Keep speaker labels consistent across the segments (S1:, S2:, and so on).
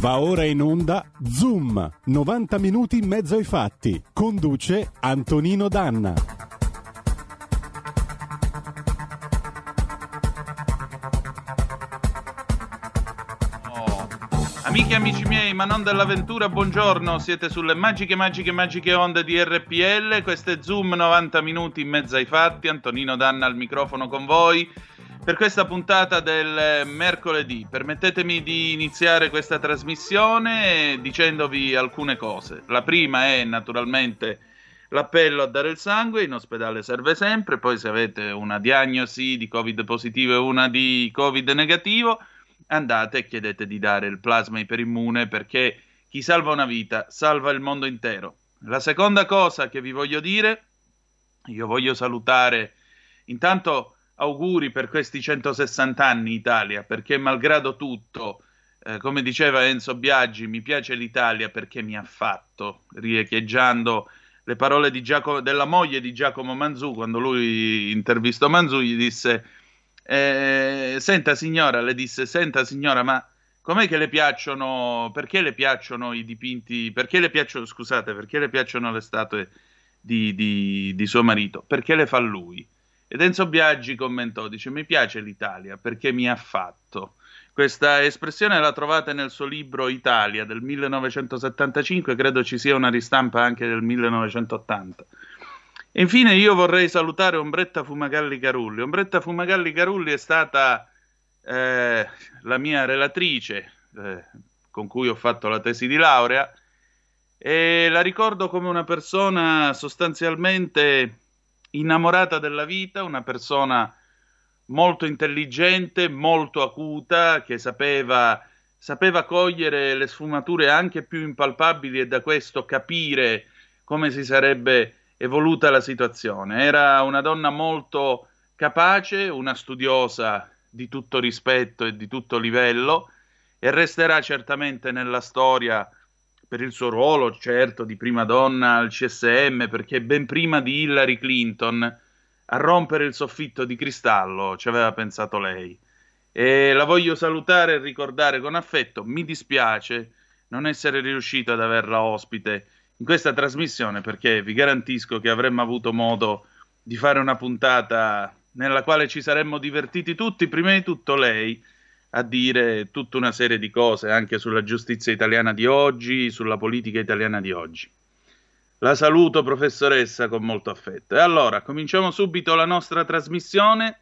S1: Va ora in onda Zoom, 90 minuti in mezzo ai fatti. Conduce Antonino Danna.
S2: Amiche e amici miei, ma non dell'avventura, buongiorno. Siete sulle magiche, magiche, magiche onde di RPL. Questo è Zoom 90 minuti in mezzo ai fatti. Antonino Danna al microfono con voi per questa puntata del mercoledì. Permettetemi di iniziare questa trasmissione dicendovi alcune cose. La prima è naturalmente l'appello a dare il sangue, in ospedale serve sempre, poi se avete una diagnosi di Covid positivo e una di Covid negativo, andate e chiedete di dare il plasma iperimmune perché chi salva una vita salva il mondo intero. La seconda cosa che vi voglio dire, io voglio salutare intanto auguri per questi 160 anni Italia, perché malgrado tutto, eh, come diceva Enzo Biaggi, mi piace l'Italia perché mi ha fatto, riecheggiando le parole Giacomo, della moglie di Giacomo Manzù, quando lui intervistò Manzù, gli disse, eh, senta signora, le disse, senta signora, ma com'è che le piacciono, perché le piacciono i dipinti, perché le piacciono, scusate, perché le piacciono le statue di, di, di suo marito? Perché le fa lui? Ed Enzo Biaggi commentò, dice, mi piace l'Italia perché mi ha fatto. Questa espressione la trovate nel suo libro Italia del 1975, credo ci sia una ristampa anche del 1980. E infine io vorrei salutare Ombretta Fumagalli Carulli. Ombretta Fumagalli Carulli è stata eh, la mia relatrice eh, con cui ho fatto la tesi di laurea e la ricordo come una persona sostanzialmente innamorata della vita, una persona molto intelligente, molto acuta, che sapeva, sapeva cogliere le sfumature anche più impalpabili e da questo capire come si sarebbe evoluta la situazione. Era una donna molto capace, una studiosa di tutto rispetto e di tutto livello e resterà certamente nella storia per il suo ruolo, certo, di prima donna al CSM, perché ben prima di Hillary Clinton a rompere il soffitto di cristallo ci aveva pensato lei. E la voglio salutare e ricordare con affetto. Mi dispiace non essere riuscito ad averla ospite in questa trasmissione perché vi garantisco che avremmo avuto modo di fare una puntata nella quale ci saremmo divertiti tutti, prima di tutto lei a dire tutta una serie di cose anche sulla giustizia italiana di oggi, sulla politica italiana di oggi. La saluto, professoressa, con molto affetto. E allora, cominciamo subito la nostra trasmissione.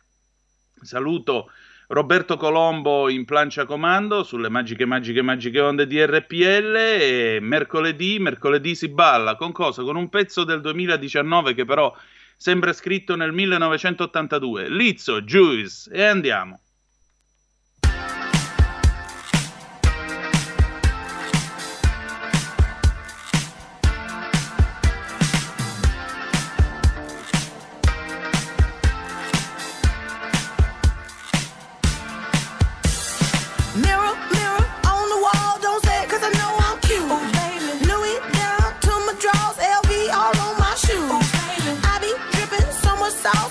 S2: Saluto Roberto Colombo in plancia comando sulle magiche, magiche, magiche onde di RPL. E mercoledì, mercoledì si balla con cosa? Con un pezzo del 2019 che però sembra scritto nel 1982. Lizzo, Juice. E andiamo.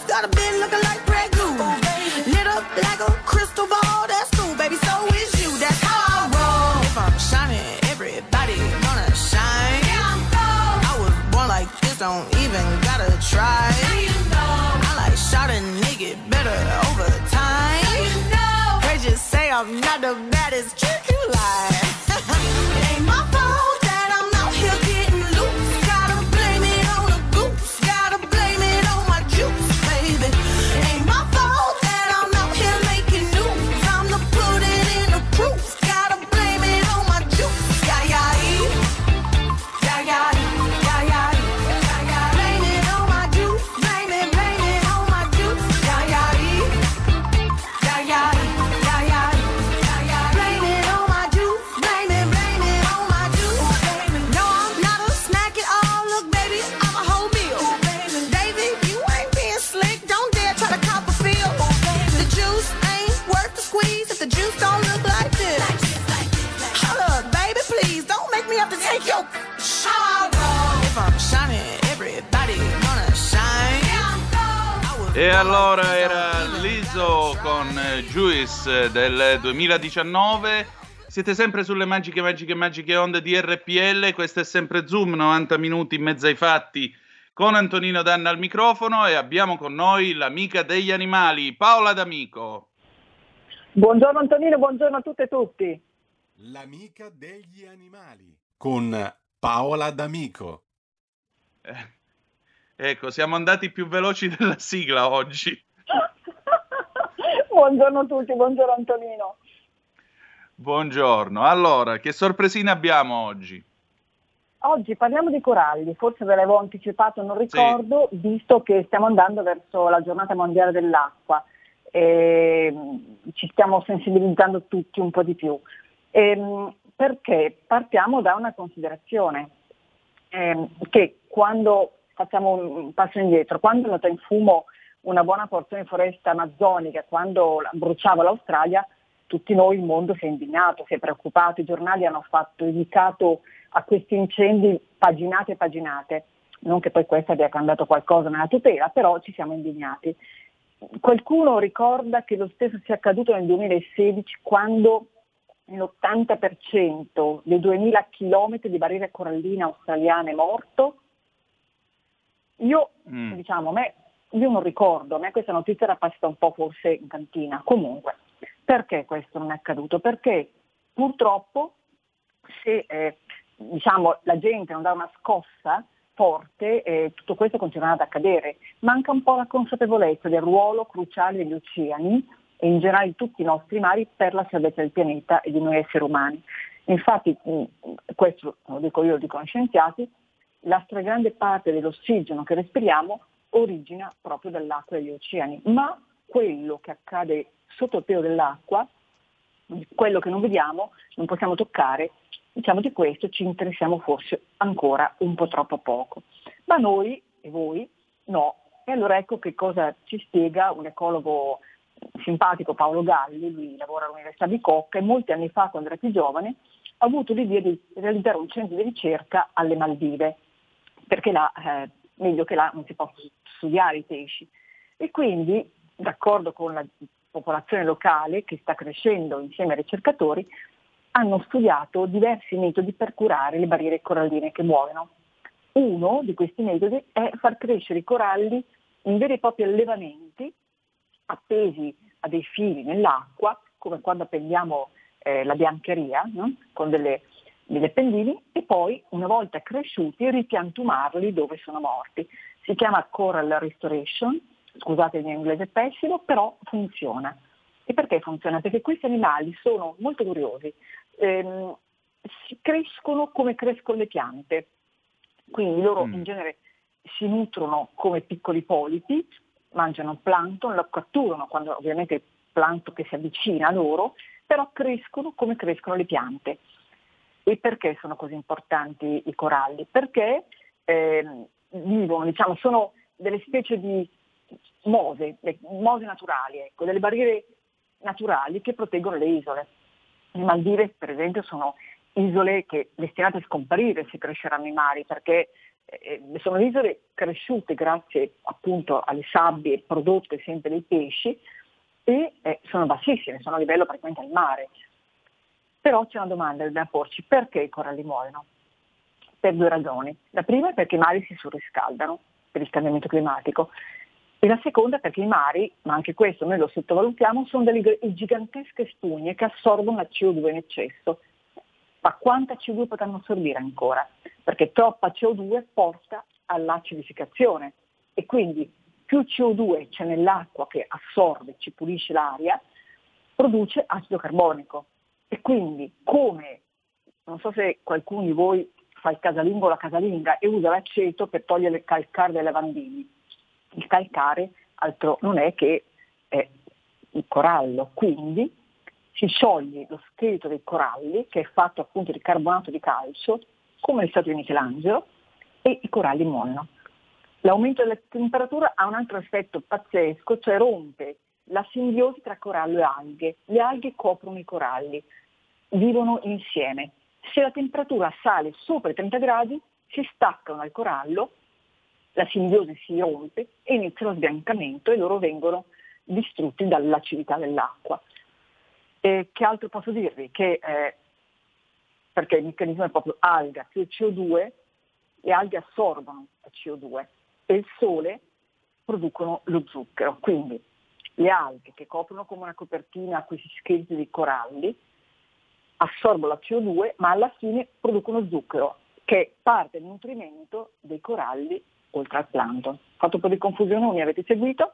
S3: got looking like like a crystal ball. That's baby. So is you. That's how I roll. I'm shining, everybody wanna shine. I was born like this, don't even gotta try. I like shot a nigga better over time. They just say I'm not the baddest chick you like.
S2: E allora era l'ISO con eh, Juice del 2019. Siete sempre sulle magiche, magiche, magiche onde di RPL. Questo è sempre Zoom, 90 minuti in mezzo ai fatti con Antonino Danna al microfono e abbiamo con noi l'amica degli animali, Paola D'Amico.
S4: Buongiorno Antonino, buongiorno a tutte e tutti.
S1: L'amica degli animali con Paola D'Amico.
S2: Eh, ecco, siamo andati più veloci della sigla oggi.
S4: buongiorno a tutti, buongiorno Antonino.
S2: Buongiorno. Allora, che sorpresine abbiamo oggi?
S4: Oggi parliamo di coralli, forse ve l'avevo anticipato, non ricordo, sì. visto che stiamo andando verso la giornata mondiale dell'acqua. E ci stiamo sensibilizzando tutti un po' di più. E, perché partiamo da una considerazione, eh, che quando facciamo un passo indietro, quando è andata in fumo una buona porzione di foresta amazzonica, quando bruciava l'Australia, tutti noi, il mondo si è indignato, si è preoccupato, i giornali hanno fatto, dedicato a questi incendi paginate e paginate. Non che poi questo abbia cambiato qualcosa nella tutela, però ci siamo indignati. Qualcuno ricorda che lo stesso sia accaduto nel 2016 quando l'80% dei 2000 km di barriera corallina australiana è morto. Io, mm. diciamo, me, io non ricordo, a me questa notizia era passata un po' forse in cantina. Comunque, perché questo non è accaduto? Perché purtroppo se eh, diciamo, la gente non dà una scossa forte, eh, tutto questo continuerà ad accadere. Manca un po' la consapevolezza del ruolo cruciale degli oceani e in generale di tutti i nostri mari per la salvezza del pianeta e di noi esseri umani. Infatti, mm, questo lo dico io, lo dicono scienziati, la stragrande parte dell'ossigeno che respiriamo origina proprio dall'acqua e dagli oceani, ma quello che accade sotto il pelo dell'acqua, quello che non vediamo, non possiamo toccare, diciamo di questo ci interessiamo forse ancora un po' troppo poco. Ma noi e voi no. E allora ecco che cosa ci spiega un ecologo simpatico Paolo Galli, lui lavora all'Università di Cocca e molti anni fa, quando era più giovane, ha avuto l'idea di realizzare un centro di ricerca alle Maldive, perché là, eh, meglio che là non si possono studiare i pesci. E quindi, d'accordo con la popolazione locale che sta crescendo insieme ai ricercatori, hanno studiato diversi metodi per curare le barriere coralline che muoiono. Uno di questi metodi è far crescere i coralli in veri e propri allevamenti appesi a dei fili nell'acqua, come quando appendiamo eh, la biancheria, no? con delle, degli appendini, e poi, una volta cresciuti, ripiantumarli dove sono morti. Si chiama Coral Restoration, scusate il mio inglese pessimo, però funziona. E perché funziona? Perché questi animali sono molto curiosi, ehm, si crescono come crescono le piante, quindi loro mm. in genere si nutrono come piccoli polipi, mangiano plankton, lo catturano quando ovviamente il plankton che si avvicina a loro, però crescono come crescono le piante. E perché sono così importanti i coralli? Perché eh, vivono, diciamo, sono delle specie di mose, mose naturali, ecco, delle barriere naturali che proteggono le isole. Le Maldive, per esempio, sono isole che destinate a scomparire se cresceranno i mari, perché eh, sono isole cresciute grazie appunto alle sabbie prodotte sempre dai pesci e eh, sono bassissime, sono a livello praticamente al mare. Però c'è una domanda da porci, perché i coralli muoiono? Per due ragioni. La prima è perché i mari si surriscaldano per il cambiamento climatico e la seconda perché i mari, ma anche questo noi lo sottovalutiamo, sono delle gigantesche spugne che assorbono la CO2 in eccesso. Ma quanta CO2 potranno assorbire ancora? Perché troppa CO2 porta all'acidificazione e quindi più CO2 c'è nell'acqua che assorbe, ci pulisce l'aria, produce acido carbonico. E quindi come, non so se qualcuno di voi fa il casalingo o la casalinga e usa l'aceto per togliere il calcare dai lavandini, il calcare altro non è che eh, il corallo, quindi si scioglie lo scheletro dei coralli che è fatto appunto di carbonato di calcio, come nel stato di Michelangelo, e i coralli muoiono. L'aumento della temperatura ha un altro effetto pazzesco, cioè rompe la simbiosi tra corallo e alghe. Le alghe coprono i coralli, vivono insieme. Se la temperatura sale sopra i 30 gradi, si staccano dal corallo, la simbiosi si rompe e inizia lo sbiancamento e loro vengono distrutti dall'acidità dell'acqua. E che altro posso dirvi? Che, eh, perché il meccanismo è proprio alga più CO2, le alghe assorbono il CO2 e il sole producono lo zucchero. Quindi le alghe che coprono come una copertina questi scheletri di coralli assorbono la CO2 ma alla fine producono zucchero che è parte del nutrimento dei coralli oltre al plankton. Fatto un po' di confusione, mi avete seguito?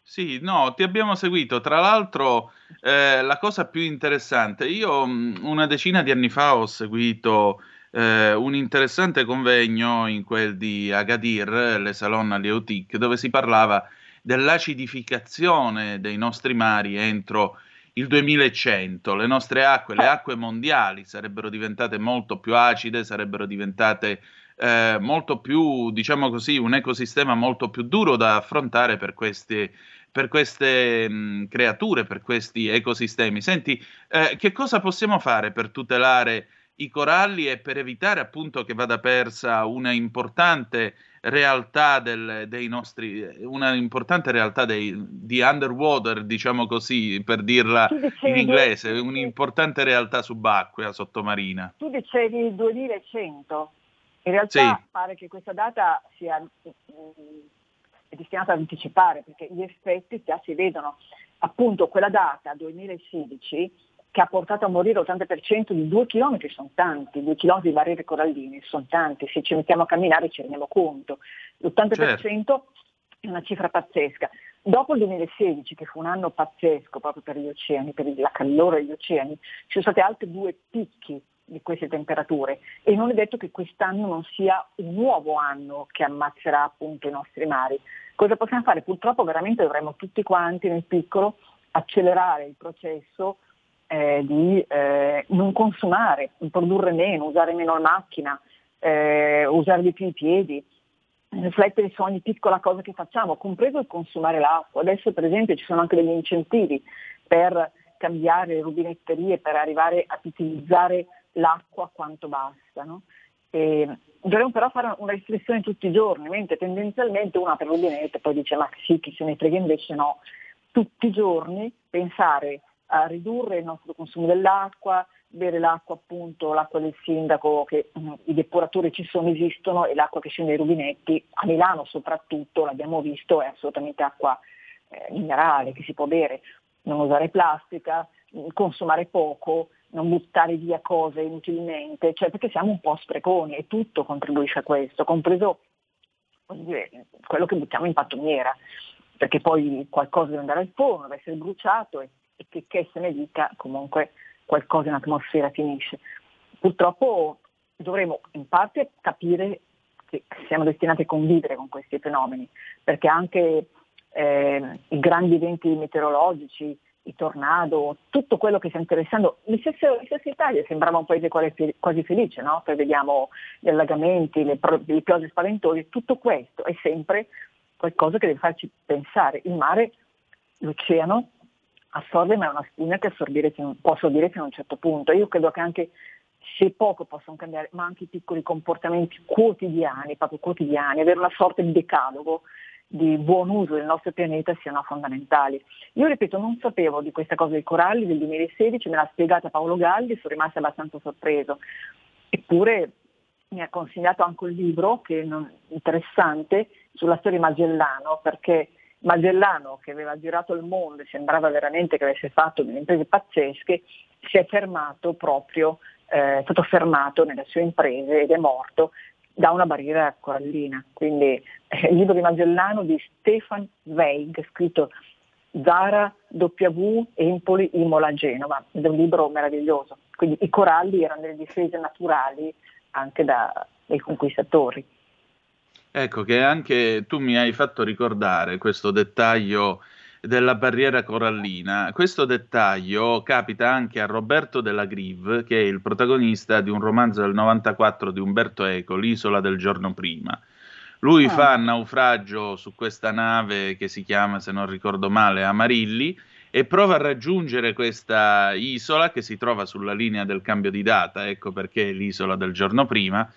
S2: Sì, no, ti abbiamo seguito. Tra l'altro, eh, la cosa più interessante, io mm, una decina di anni fa ho seguito eh, un interessante convegno in quel di Agadir, le Salon Aleutic, dove si parlava dell'acidificazione dei nostri mari entro il 2100. Le nostre acque, le acque mondiali sarebbero diventate molto più acide, sarebbero diventate eh, molto più, diciamo così, un ecosistema molto più duro da affrontare per queste, per queste mh, creature, per questi ecosistemi. Senti, eh, che cosa possiamo fare per tutelare i coralli e per evitare appunto che vada persa una importante realtà del, dei nostri, una importante realtà dei, di underwater, diciamo così, per dirla in inglese, un'importante realtà subacquea, sottomarina.
S4: Tu dicevi il 2100, in realtà sì. pare che questa data sia è destinata ad anticipare, perché gli effetti già si vedono. Appunto quella data, 2016, che ha portato a morire l'80% di due chilometri sono tanti, due chilometri di barriere coralline sono tanti, se ci mettiamo a camminare ci rendiamo conto. L'80% certo. è una cifra pazzesca. Dopo il 2016, che fu un anno pazzesco proprio per gli oceani, per la calore degli oceani, ci sono stati altri due picchi di queste temperature e non è detto che quest'anno non sia un nuovo anno che ammazzerà appunto i nostri mari. Cosa possiamo fare? Purtroppo veramente dovremmo tutti quanti nel piccolo accelerare il processo eh, di eh, non consumare, produrre meno, usare meno la macchina, eh, usare di più i piedi, riflettere su ogni piccola cosa che facciamo, compreso il consumare l'acqua. Adesso per esempio ci sono anche degli incentivi per cambiare le rubinetterie, per arrivare a utilizzare l'acqua quanto basta. No? dovremmo però fare una riflessione tutti i giorni, mentre tendenzialmente una per rubinetto poi dice ma sì, chi se ne frega, invece no. Tutti i giorni pensare a ridurre il nostro consumo dell'acqua, bere l'acqua appunto, l'acqua del sindaco, che mh, mm, i depuratori ci sono, esistono e l'acqua che scende dai rubinetti, a Milano soprattutto, l'abbiamo visto, è assolutamente acqua eh, minerale che si può bere, non usare plastica, mm, consumare poco, non buttare via cose inutilmente, cioè perché siamo un po' spreconi e tutto contribuisce a questo, compreso dire, quello che buttiamo in pattumiera, perché poi qualcosa deve andare al forno, deve essere bruciato e e che, che se ne dica comunque qualcosa in atmosfera finisce. Purtroppo dovremo in parte capire che siamo destinati a convivere con questi fenomeni, perché anche eh, i grandi eventi meteorologici, i tornado, tutto quello che sta interessando, la stessa, Italia sembrava un paese quasi, felice, no? Poi vediamo gli allagamenti, le, le piogge spaventose, tutto questo è sempre qualcosa che deve farci pensare. Il mare, l'oceano assorbe, ma è una spina che assorbire, può assorbire fino a un certo punto. Io credo che anche se poco possono cambiare, ma anche i piccoli comportamenti quotidiani, proprio quotidiani, avere una sorta di decalogo di buon uso del nostro pianeta siano fondamentali. Io ripeto, non sapevo di questa cosa dei coralli del 2016, me l'ha spiegata Paolo Galli, sono rimasta abbastanza sorpreso. Eppure mi ha consigliato anche un libro che è interessante sulla storia di Magellano, perché Magellano, che aveva girato il mondo e sembrava veramente che avesse fatto delle imprese pazzesche, si è fermato proprio, eh, è stato fermato nelle sue imprese ed è morto da una barriera corallina. Quindi eh, il libro di Magellano di Stefan Zweig, scritto Zara W. Empoli Imola Genova, ed è un libro meraviglioso. Quindi i coralli erano delle difese naturali anche da, dai conquistatori.
S2: Ecco che anche tu mi hai fatto ricordare questo dettaglio della barriera corallina. Questo dettaglio capita anche a Roberto della Grive, che è il protagonista di un romanzo del 94 di Umberto Eco, L'isola del giorno prima. Lui ah. fa naufragio su questa nave che si chiama, se non ricordo male, Amarilli e prova a raggiungere questa isola che si trova sulla linea del cambio di data, ecco perché è l'isola del giorno prima,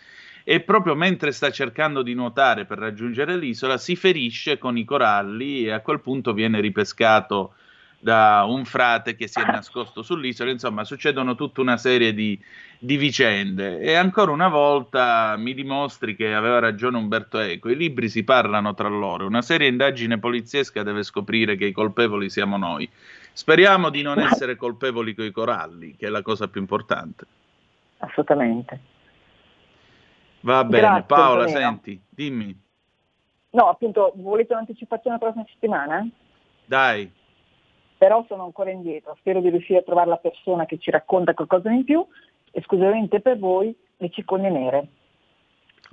S2: e proprio mentre sta cercando di nuotare per raggiungere l'isola si ferisce con i coralli e a quel punto viene ripescato da un frate che si è nascosto sull'isola, insomma succedono tutta una serie di, di, vicende e ancora una volta mi dimostri che aveva ragione Umberto Eco, i libri si parlano tra loro, una seria indagine poliziesca deve scoprire che i colpevoli siamo noi. Speriamo di non essere colpevoli coi coralli, che è la cosa più importante.
S4: Assolutamente.
S2: Va bene, Grazie, Paola, Antonino. senti, dimmi.
S4: No, appunto, volete un'anticipazione la prossima settimana?
S2: Dai
S4: però sono ancora indietro, spero di riuscire a trovare la persona che ci racconta qualcosa in più, esclusivamente per voi le cicogne nere.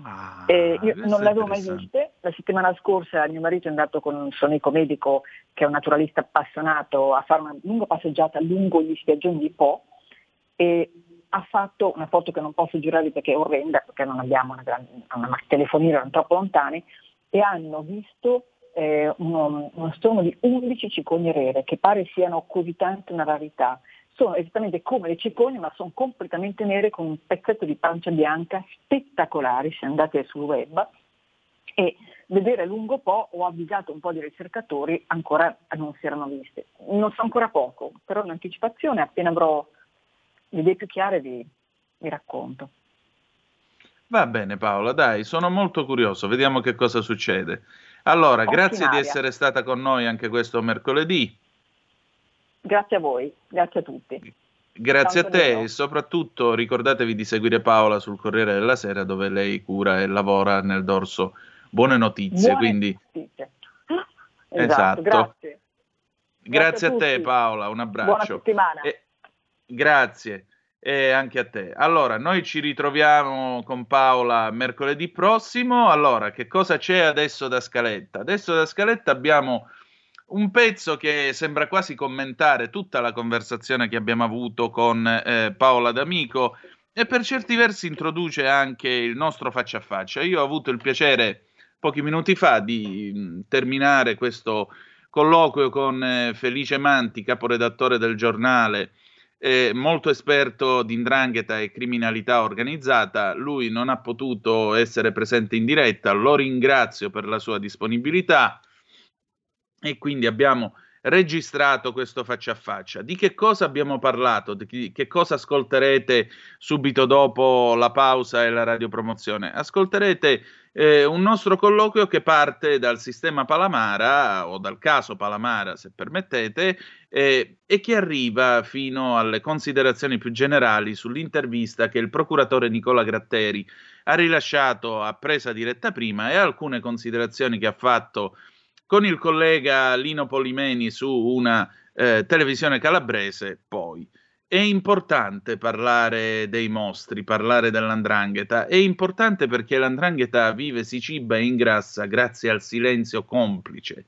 S4: Ah, eh, io non le avevo mai viste, la settimana scorsa mio marito è andato con un suo amico medico che è un naturalista appassionato a fare una lunga passeggiata lungo gli spiaggioni di Po e ha fatto una foto che non posso giurarvi perché è orrenda, perché non abbiamo una, grande, una telefonina, erano troppo lontani, e hanno visto eh, uno, uno stormo di 11 cicogne rere, che pare siano così tante una rarità. Sono esattamente come le cicogne, ma sono completamente nere con un pezzetto di pancia bianca spettacolari, se andate sul web. E vedere lungo po' ho avvisato un po' di ricercatori, ancora non si erano viste. Non so ancora poco, però in anticipazione, appena avrò le idee più chiare vi, vi racconto.
S2: Va bene Paola, dai, sono molto curioso, vediamo che cosa succede. Allora, grazie di essere stata con noi anche questo mercoledì.
S4: Grazie a voi, grazie a tutti.
S2: Grazie Tanto a te e soprattutto ricordatevi di seguire Paola sul Corriere della Sera dove lei cura e lavora nel dorso Buone Notizie.
S4: Buone
S2: quindi...
S4: notizie.
S2: Esatto. esatto.
S4: Grazie.
S2: Grazie, grazie a, a te Paola, un abbraccio.
S4: Buona settimana.
S2: E... Grazie e anche a te. Allora, noi ci ritroviamo con Paola mercoledì prossimo. Allora, che cosa c'è adesso da scaletta? Adesso da scaletta abbiamo un pezzo che sembra quasi commentare tutta la conversazione che abbiamo avuto con eh, Paola D'Amico e per certi versi introduce anche il nostro faccia a faccia. Io ho avuto il piacere pochi minuti fa di mh, mm, terminare questo colloquio con eh, Felice Manti, caporedattore del giornale eh, molto esperto di indrangheta e criminalità organizzata, lui non ha potuto essere presente in diretta, lo ringrazio per la sua disponibilità. E quindi abbiamo registrato questo faccia a faccia. Di che cosa abbiamo parlato? Di che cosa ascolterete subito dopo la pausa e la radiopromozione? Ascolterete eh, un nostro colloquio che parte dal sistema Palamara o dal caso Palamara, se permettete, eh, e che arriva fino alle considerazioni più generali sull'intervista che il procuratore Nicola Gratteri ha rilasciato a presa diretta prima e alcune considerazioni che ha fatto con il collega Lino Polimeni su una eh, televisione calabrese poi. È importante parlare dei mostri, parlare dell'andrangheta. È importante perché l'andrangheta vive, si ciba e ingrassa grazie al silenzio complice.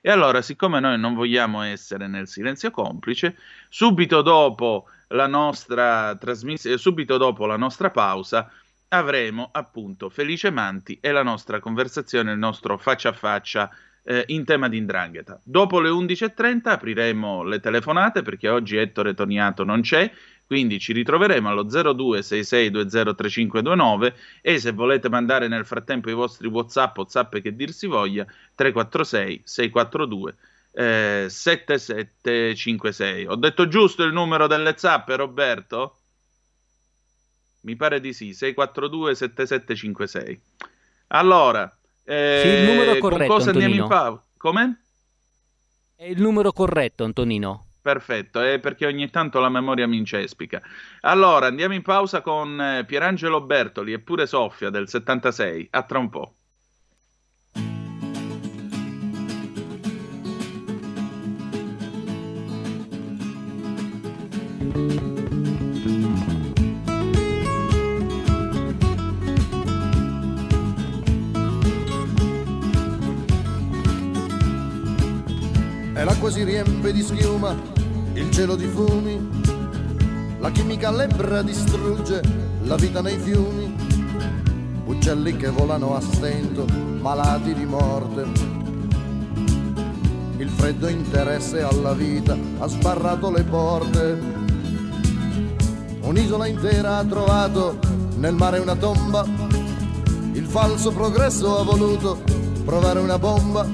S2: E allora, siccome noi non vogliamo essere nel silenzio complice, subito dopo la nostra trasmissione, subito dopo la nostra pausa, avremo appunto Felice Manti e la nostra conversazione, il nostro faccia a faccia eh, in tema di indrangheta. Dopo le 11.30 apriremo le telefonate perché oggi Ettore Toniato non c'è, quindi ci ritroveremo allo 0266203529 e se volete mandare nel frattempo i vostri WhatsApp, WhatsApp che dir si voglia, 346 642 eh, 7756. Ho detto giusto il numero delle zappe, Roberto? Mi pare di sì, 642 7756. Allora,
S5: eh, sì, il numero corretto, cosa Antonino.
S2: andiamo in pausa? Come?
S5: È il numero corretto, Antonino.
S2: Perfetto, è perché ogni tanto la memoria mi incespica. Allora, andiamo in pausa con eh, Pierangelo Bertoli e pure Soffia del 76. A tra un po'.
S6: Si riempie di schiuma, il cielo di fumi, la chimica lebbra distrugge la vita nei fiumi, uccelli che volano a stento, malati di morte. il freddo interesse alla vita ha sbarrato le porte. Un'isola intera ha trovato nel mare una tomba, il falso progresso ha voluto provare una bomba,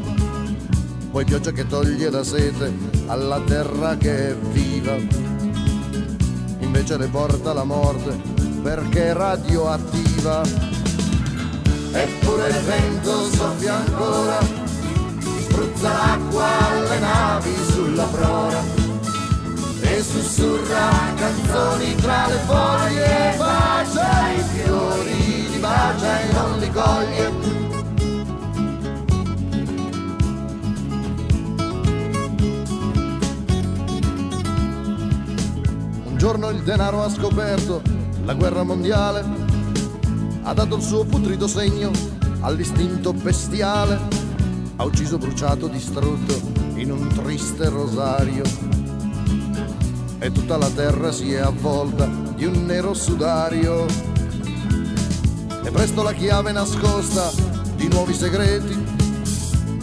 S6: poi pioggia che toglie la sete alla terra che è viva, invece le porta la morte perché è radioattiva. Eppure il vento soffia ancora spruzza l'acqua alle navi sulla prora e sussurra canzoni tra le foglie, bacia i fiori, li bacia e non li coglie. Giorno il denaro ha scoperto la guerra mondiale, ha dato il suo putrido segno all'istinto bestiale ha ucciso, bruciato, distrutto in un triste rosario. E tutta la terra si è avvolta di un nero sudario. E presto la chiave nascosta di nuovi segreti,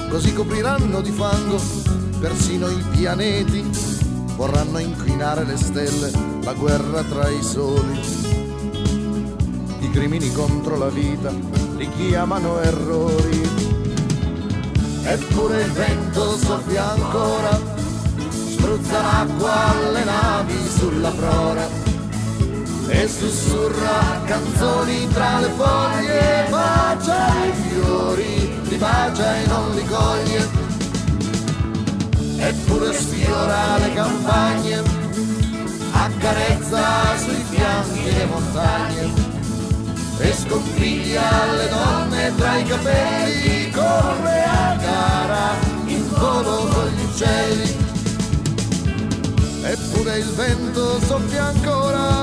S6: così copriranno di fango persino i pianeti, vorranno inquinare le stelle, la guerra tra i soli. I crimini contro la vita li chiamano errori eppure il vento soffia ancora, spruzza l'acqua alle navi sulla prora e sussurra canzoni tra le foglie, bacia i fiori, li bacia e non li coglie, eppure sfiora le campagne, accarezza sui fianchi le montagne e sconfiglia le donne tra i capelli, corre a gara in volo con gli uccelli. Eppure il vento soffia ancora.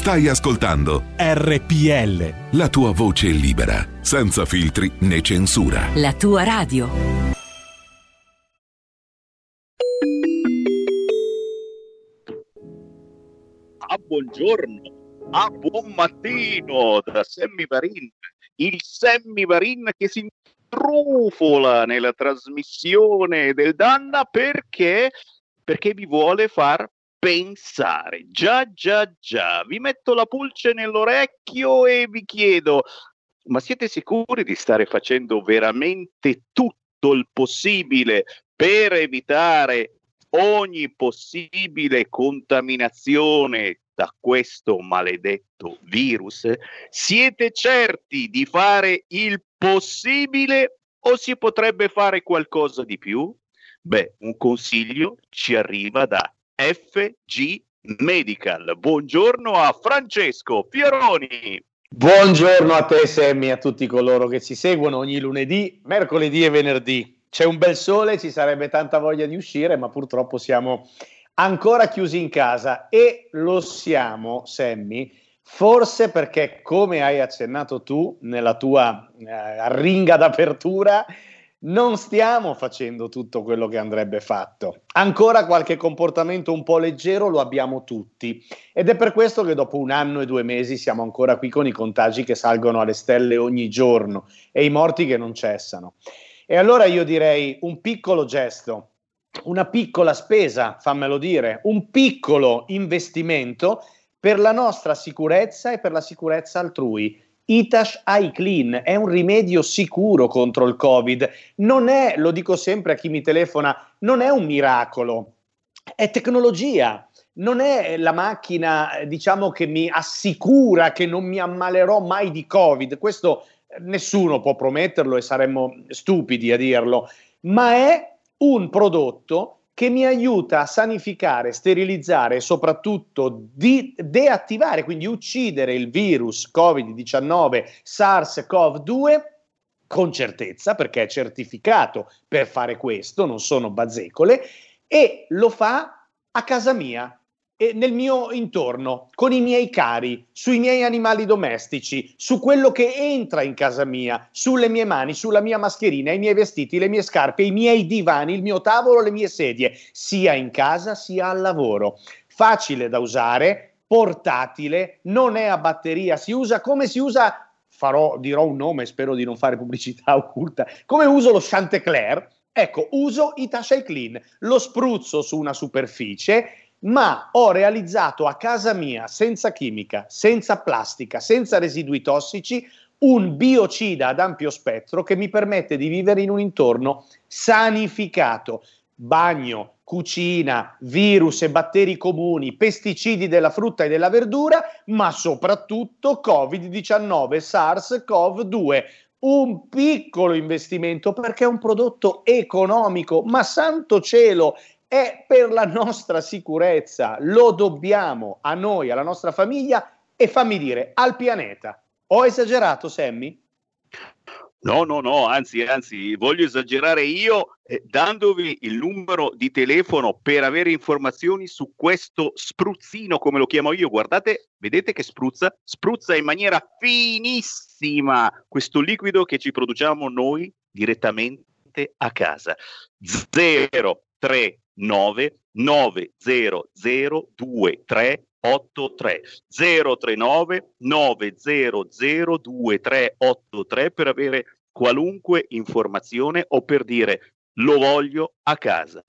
S7: Stai ascoltando
S1: RPL.
S7: La tua voce libera, senza filtri né censura.
S8: La tua radio.
S9: Ah, buongiorno. Ah, buon mattino da Sammy Varin. Il Sammy Varin che si intrufola nella trasmissione del Danna perché perché vi vuole far pensare. Già, già, già. Vi metto la pulce nell'orecchio e vi chiedo, ma siete sicuri di stare facendo veramente tutto il possibile per evitare ogni possibile contaminazione da questo maledetto virus? Siete certi di fare il possibile o si potrebbe fare qualcosa di più? Beh, un consiglio ci arriva da FG Medical. Buongiorno a Francesco Fioroni.
S10: Buongiorno a te Semmi e a tutti coloro che ci seguono ogni lunedì, mercoledì e venerdì. C'è un bel sole, ci sarebbe tanta voglia di uscire, ma purtroppo siamo ancora chiusi in casa e lo siamo, Semmi, forse perché come hai accennato tu nella tua eh, ringa d'apertura, non stiamo facendo tutto quello che andrebbe fatto. Ancora qualche comportamento un po' leggero lo abbiamo tutti ed è per questo che dopo un anno e due mesi siamo ancora qui con i contagi che salgono alle stelle ogni giorno e i morti che non cessano. E allora io direi un piccolo gesto, una piccola spesa, fammelo dire, un piccolo investimento per la nostra sicurezza e per la sicurezza altrui Itash iClean è un rimedio sicuro contro il Covid. Non è, lo dico sempre a chi mi telefona, non è un miracolo, è tecnologia. Non è la macchina, diciamo, che mi assicura che non mi ammalerò mai di Covid. Questo nessuno può prometterlo e saremmo stupidi a dirlo, ma è un prodotto che mi aiuta a sanificare, sterilizzare e soprattutto di deattivare, quindi uccidere il virus Covid-19 SARS-CoV-2 con certezza, perché è certificato per fare questo, non sono bazzecole, e lo fa a casa mia, nel mio intorno, con i miei cari, sui miei animali domestici, su quello che entra in casa mia, sulle mie mani, sulla mia mascherina, i miei vestiti, le mie scarpe, i miei divani, il mio tavolo, le mie sedie, sia in casa sia al lavoro. Facile da usare, portatile, non è a batteria, si usa come si usa farò, dirò un nome, spero di non fare pubblicità occulta, come uso lo Chantecler, ecco, uso Itasha Clean, lo spruzzo su una superficie ma ho realizzato a casa mia, senza chimica, senza plastica, senza residui tossici, un biocida ad ampio spettro che mi permette di vivere in un intorno sanificato. Bagno, cucina, virus e batteri comuni, pesticidi della frutta e della verdura, ma soprattutto Covid-19, SARS-CoV-2. Un piccolo investimento perché è un prodotto economico, ma santo cielo, è per la nostra sicurezza, lo dobbiamo a noi, alla nostra famiglia e fammi dire al pianeta. Ho esagerato, Sammy?
S9: No, no, no, anzi, anzi, voglio esagerare io eh, dandovi il numero di telefono per avere informazioni su questo spruzzino, come lo chiamo io. Guardate, vedete che spruzza? Spruzza in maniera finissima questo liquido che ci produciamo noi direttamente a casa. 0 3 9 900 23 83 039 900 2383 per avere qualunque informazione o per dire lo voglio a casa.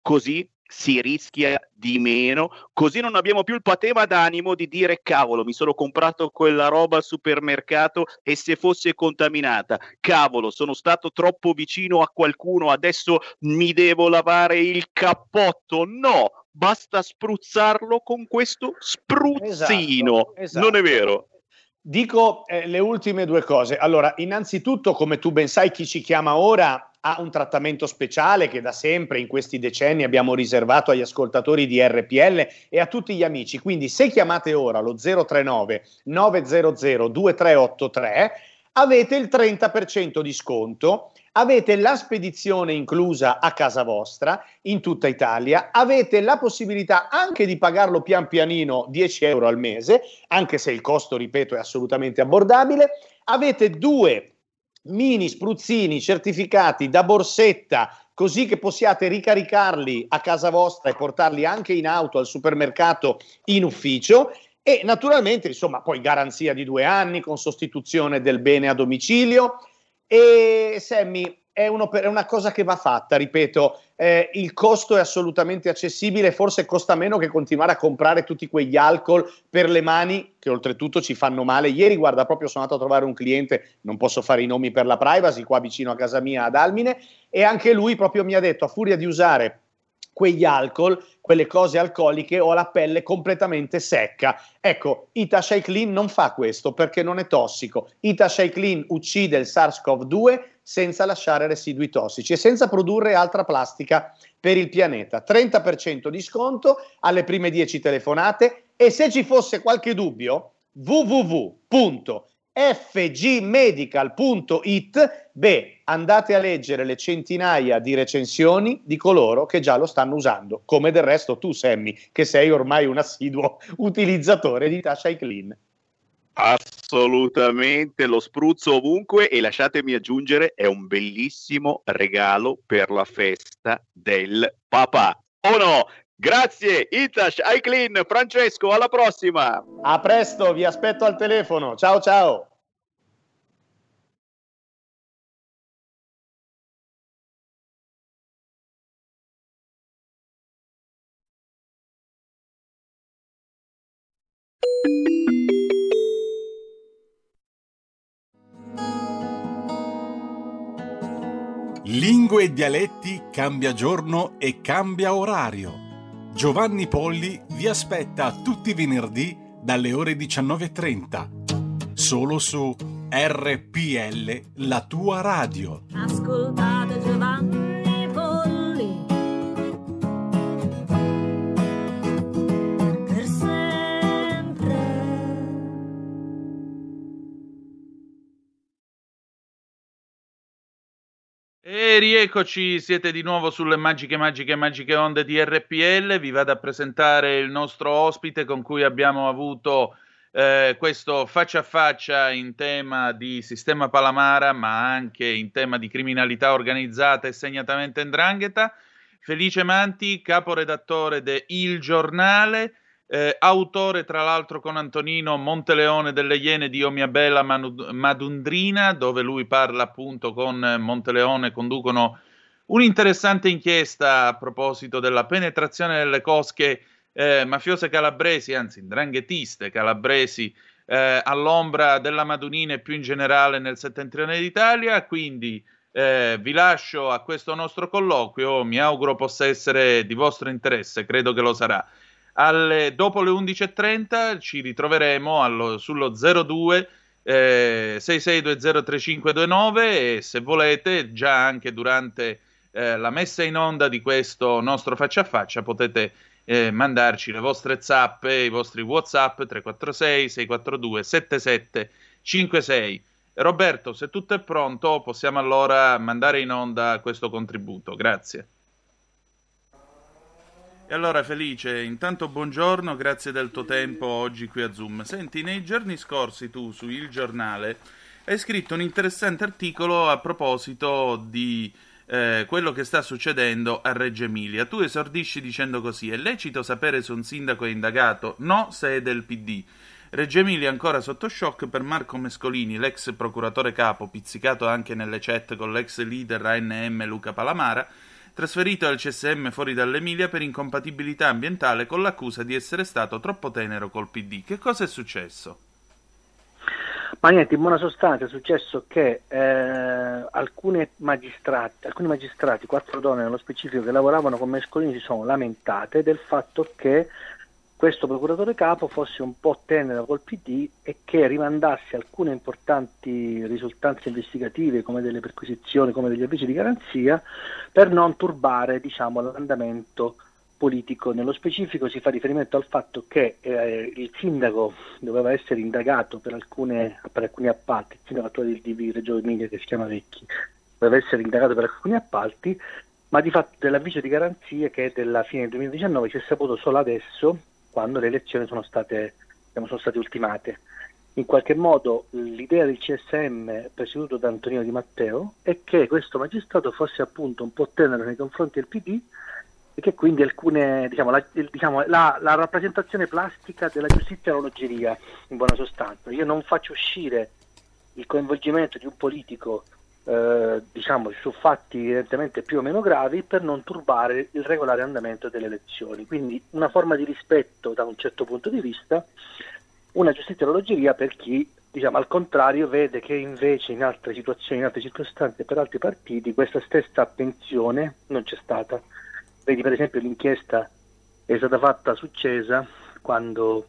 S9: Così si rischia di meno, così non abbiamo più il patema d'animo di dire cavolo, mi sono comprato quella roba al supermercato e se fosse contaminata, cavolo, sono stato troppo vicino a qualcuno, adesso mi devo lavare il cappotto. No, basta spruzzarlo con questo spruzzino. Esatto, esatto. Non è vero?
S10: Dico eh, le ultime due cose. Allora, innanzitutto, come tu ben sai, chi ci chiama ora ha un trattamento speciale che da sempre in questi decenni abbiamo riservato agli ascoltatori di RPL e a tutti gli amici. Quindi se chiamate ora lo 039 900 2383 avete il 30% di sconto, avete la spedizione inclusa a casa vostra in tutta Italia, avete la possibilità anche di pagarlo pian pianino 10 euro al mese, anche se il costo, ripeto, è assolutamente abbordabile, avete due mini spruzzini certificati da borsetta così che possiate ricaricarli a casa vostra e portarli anche in auto al supermercato in ufficio e naturalmente insomma poi garanzia di due anni con sostituzione del bene a domicilio. E Sammy è, è una cosa che va fatta, ripeto, eh, il costo è assolutamente accessibile, forse costa meno che continuare a comprare tutti quegli alcol per le mani che oltretutto ci fanno male. Ieri, guarda, proprio sono andato a trovare un cliente, non posso fare i nomi per la privacy, qua vicino a casa mia ad Almine, e anche lui proprio mi ha detto, a furia di usare quegli alcol, quelle cose alcoliche, ho la pelle completamente secca. Ecco, Ita Clean non fa questo perché non è tossico. Ita Clean uccide il SARS-CoV-2 senza lasciare residui tossici e senza produrre altra plastica per il pianeta. 30% di sconto alle prime 10 telefonate e se ci fosse qualche dubbio www fgmedical.it, beh, andate a leggere le centinaia di recensioni di coloro che già lo stanno usando, come del resto tu, Sammy, che sei ormai un assiduo utilizzatore di Tasha Clean.
S9: Assolutamente, lo spruzzo ovunque e lasciatemi aggiungere, è un bellissimo regalo per la festa del papà. O no? Grazie, Itash, iClean, Francesco, alla prossima.
S10: A presto, vi aspetto al telefono. Ciao ciao.
S11: Lingue e dialetti cambia giorno e cambia orario. Giovanni Polli vi aspetta tutti i venerdì dalle ore 19.30. Solo su RPL, la tua radio.
S12: Ascoltate
S2: E rieccoci, siete di nuovo sulle magiche, magiche, magiche onde di RPL. Vi vado a presentare il nostro ospite con cui abbiamo avuto eh, questo faccia a faccia in tema di sistema Palamara, ma anche in tema di criminalità organizzata e segnatamente Ndrangheta. Felice Manti, caporedattore de Il Giornale, eh, autore tra l'altro con Antonino Monteleone delle Iene di Omia Bella Madundrina, dove lui parla appunto con Monteleone, conducono un'interessante inchiesta a proposito della penetrazione delle cosche eh, mafiose calabresi, anzi dranghetiste calabresi, eh, all'ombra della Madunina e più in generale nel settentrione d'Italia. Quindi eh, vi lascio a questo nostro colloquio, mi auguro possa essere di vostro interesse, credo che lo sarà. Alle, dopo le 11.30 ci ritroveremo allo, sullo 02 eh, 66203529 e se volete già anche durante eh, la messa in onda di questo nostro faccia a faccia potete eh, mandarci le vostre zappe, i vostri whatsapp 346 642 7756 Roberto se tutto è pronto possiamo allora mandare in onda questo contributo. Grazie e allora Felice, intanto buongiorno, grazie del tuo tempo oggi qui a Zoom. Senti, nei giorni scorsi tu su Il Giornale hai scritto un interessante articolo a proposito di eh, quello che sta succedendo a Reggio Emilia. Tu esordisci dicendo così: è lecito sapere se un sindaco è indagato? No, se è del PD. Reggio Emilia ancora sotto shock per Marco Mescolini, l'ex procuratore capo, pizzicato anche nelle chat con l'ex leader ANM Luca Palamara trasferito al CSM fuori dall'Emilia per incompatibilità ambientale con l'accusa di essere stato troppo tenero col PD. Che cosa è successo?
S12: Ma niente, in buona sostanza è successo che eh, magistrati, alcuni magistrati, quattro donne nello specifico che lavoravano con Mescolini, si sono lamentate del fatto che questo procuratore capo fosse un po' tenero col PD e che rimandasse alcune importanti risultanze investigative come delle perquisizioni, come degli avvisi di garanzia, per non turbare diciamo, l'andamento politico. Nello specifico si fa riferimento al fatto che eh, il sindaco doveva essere indagato per, alcune, per alcuni appalti, il sindaco attuale di, di Reggio Emilia che si chiama Vecchi, doveva essere indagato per alcuni appalti, ma di fatto dell'avviso di garanzie che è della fine del 2019 si è saputo solo adesso quando le elezioni sono state, diciamo, sono state ultimate. In qualche modo l'idea del CSM presieduto da Antonino Di Matteo è che questo magistrato fosse appunto un po' tenero nei confronti del PD e che quindi alcune, diciamo, la, diciamo, la, la, rappresentazione plastica della giustizia orologeria, in buona sostanza. Io non faccio uscire il coinvolgimento di un politico eh, diciamo, su fatti evidentemente più o meno gravi per non turbare il regolare andamento delle elezioni. Quindi una forma di rispetto da un certo punto di vista, una giustizia orologeria per chi diciamo, al contrario vede che invece in altre situazioni, in altre circostanze per altri partiti questa stessa attenzione non c'è stata. Vedi per esempio l'inchiesta è stata fatta su Cesa quando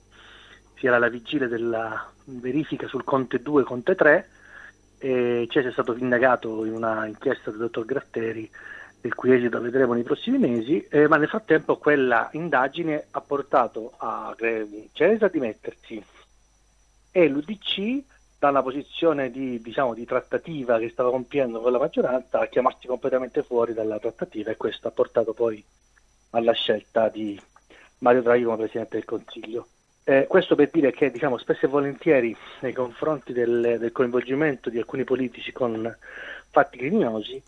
S12: si era alla vigilia della verifica sul Conte 2 Conte 3 e Cesi è stato indagato in una inchiesta del dottor Gratteri, il cui esito vedremo nei prossimi mesi, eh, ma nel frattempo quella indagine ha portato a eh, a dimettersi e l'UDC dalla posizione di, diciamo, di, trattativa che stava compiendo con la maggioranza a chiamarsi completamente fuori dalla trattativa e questo ha portato poi alla scelta di Mario Draghi come Presidente del Consiglio. Eh, questo per dire che diciamo, spesso e volentieri nei confronti del, del, coinvolgimento di alcuni politici con fatti criminosi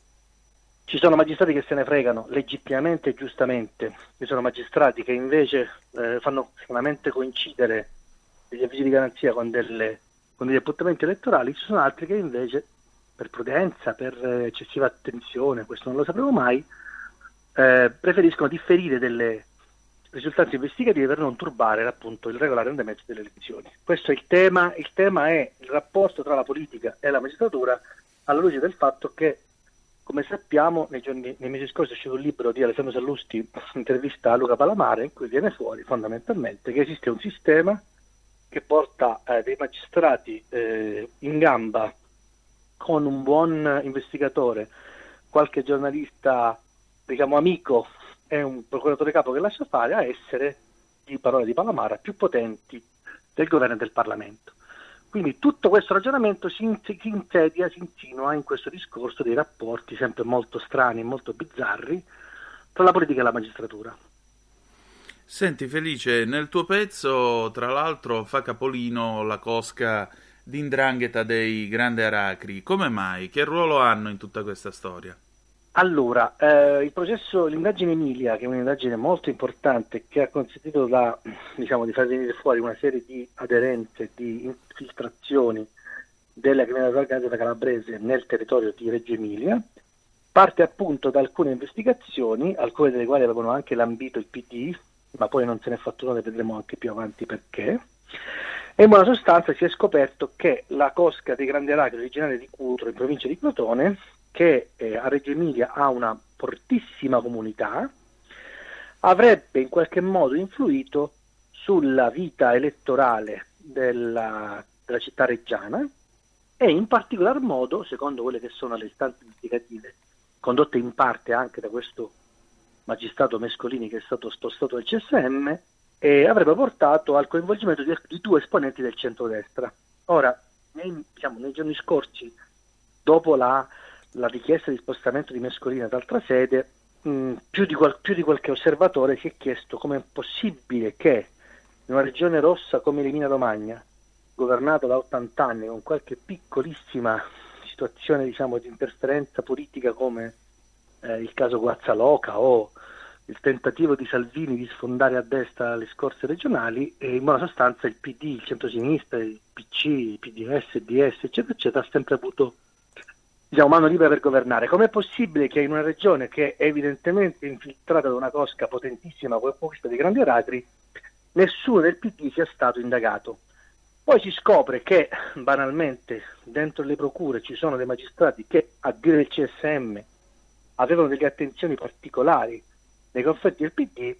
S12: ci sono magistrati che se ne fregano legittimamente e giustamente, ci sono magistrati che invece eh, fanno solamente coincidere degli avvisi di garanzia con, delle, con degli appuntamenti elettorali, ci sono altri che invece per prudenza, per eccessiva attenzione, questo non lo sapremo mai, eh, preferiscono differire delle risultanze investigative per non turbare appunto il regolare andamento delle elezioni. Questo è il tema, il tema è il rapporto tra la politica e la magistratura alla luce del fatto che, come sappiamo, nei, giorni, nei mesi scorsi è uscito un libro di Alessandro Sallusti, intervista a Luca Palamare, in cui viene fuori fondamentalmente che esiste un sistema che porta eh, dei magistrati eh, in gamba con un buon investigatore, qualche giornalista diciamo amico è un procuratore capo che lascia fare a essere, di parole di Palamara, più potenti del governo e del Parlamento. Quindi tutto questo ragionamento si insedia, si insinua in questo discorso dei rapporti sempre molto strani e molto bizzarri tra la politica e la magistratura.
S2: Senti Felice, nel tuo pezzo tra l'altro fa capolino la cosca d'indrangheta dei grandi aracri. Come mai? Che ruolo hanno in tutta questa storia?
S12: Allora, eh, il processo, l'indagine Emilia, che è un'indagine molto importante che ha consentito da, diciamo, di far venire fuori una serie di aderenze, di infiltrazioni della criminalità organizzata calabrese nel territorio di Reggio Emilia, parte appunto da alcune investigazioni, alcune delle quali avevano anche lambito il PD, ma poi non se ne è fatto nulla, vedremo anche più avanti perché. E in buona sostanza si è scoperto che la cosca dei Grandi Aracri originaria di Cutro, in provincia di Crotone, che eh, a Reggio Emilia ha una fortissima comunità, avrebbe in qualche modo influito sulla vita elettorale della, della città reggiana e in particolar modo, secondo quelle che sono le istanze investigative condotte in parte anche da questo magistrato Mescolini che è stato spostato dal CSM, eh, avrebbe portato al coinvolgimento di, di due esponenti del centrodestra. Ora, nei, diciamo, nei giorni scorsi, dopo la la richiesta di spostamento di Mescolina ad altra sede, mh, mm, più, di qual- più, di qualche osservatore si è chiesto come è possibile che in una regione rossa come l'Emilia Romagna, governata da 80 anni, con qualche piccolissima situazione diciamo, di interferenza politica come eh, il caso Guazzaloca o il tentativo di Salvini di sfondare a destra le scorse regionali e in buona sostanza il PD, il centro-sinistra, il PC, il PDS, DS, eccetera, eccetera, ha sempre avuto diciamo, mano libera per governare. Com'è possibile che in una regione che è evidentemente infiltrata da una cosca potentissima come questa di Grandi Aratri, nessuno del PD sia stato indagato? Poi si scopre che banalmente dentro le procure ci sono dei magistrati che a dire del CSM avevano delle attenzioni particolari nei confronti del PD,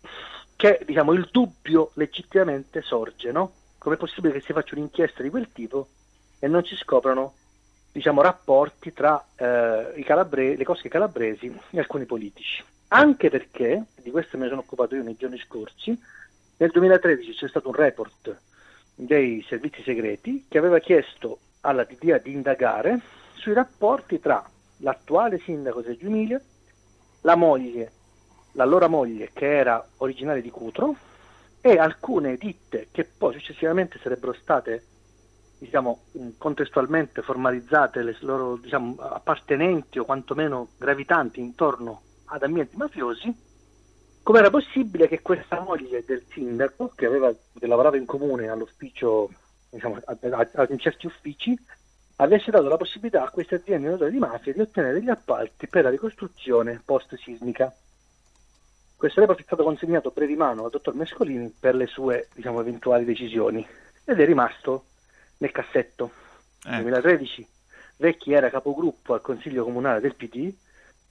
S12: che diciamo, il dubbio legittimamente sorge, no? Com'è possibile che si faccia un'inchiesta di quel tipo e non si scoprano diciamo, rapporti tra eh, calabre- le cosche calabresi e alcuni politici. Anche perché, di questo ne sono occupato io nei giorni scorsi, nel 2013 c'è stato un report dei servizi segreti che aveva chiesto alla DDA di indagare sui rapporti tra l'attuale sindaco di Reggio Emilia, la moglie, l'allora moglie che era originaria di Cutro e alcune ditte che poi successivamente sarebbero state diciamo, contestualmente formalizzate le loro diciamo, appartenenti o quantomeno gravitanti intorno ad ambienti mafiosi, come era possibile che questa moglie del sindaco, che, aveva, che lavorava in comune all'ufficio, diciamo, a, a, a, in certi uffici, avesse dato la possibilità a queste aziende di mafia di ottenere degli appalti per la ricostruzione post-sismica. Questo report è stato consegnato di mano al dottor Mescolini per le sue diciamo, eventuali decisioni ed è rimasto nel cassetto. Nel ecco. 2013 Vecchi era capogruppo al Consiglio Comunale del PD,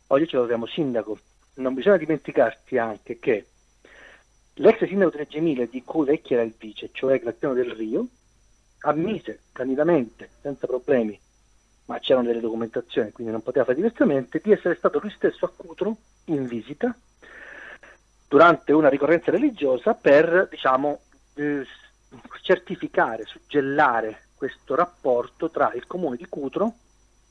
S12: oggi ce lo troviamo sindaco. Non bisogna dimenticarsi anche che l'ex sindaco di Reggio Emilia, di cui Vecchi era il vice, cioè Graziano del Rio, ammise candidamente, senza problemi, ma c'erano delle documentazioni, quindi non poteva fare diversamente, di essere stato lui stesso a Cutro in visita durante una ricorrenza religiosa per, diciamo, eh, certificare, suggellare questo rapporto tra il comune di Cutro,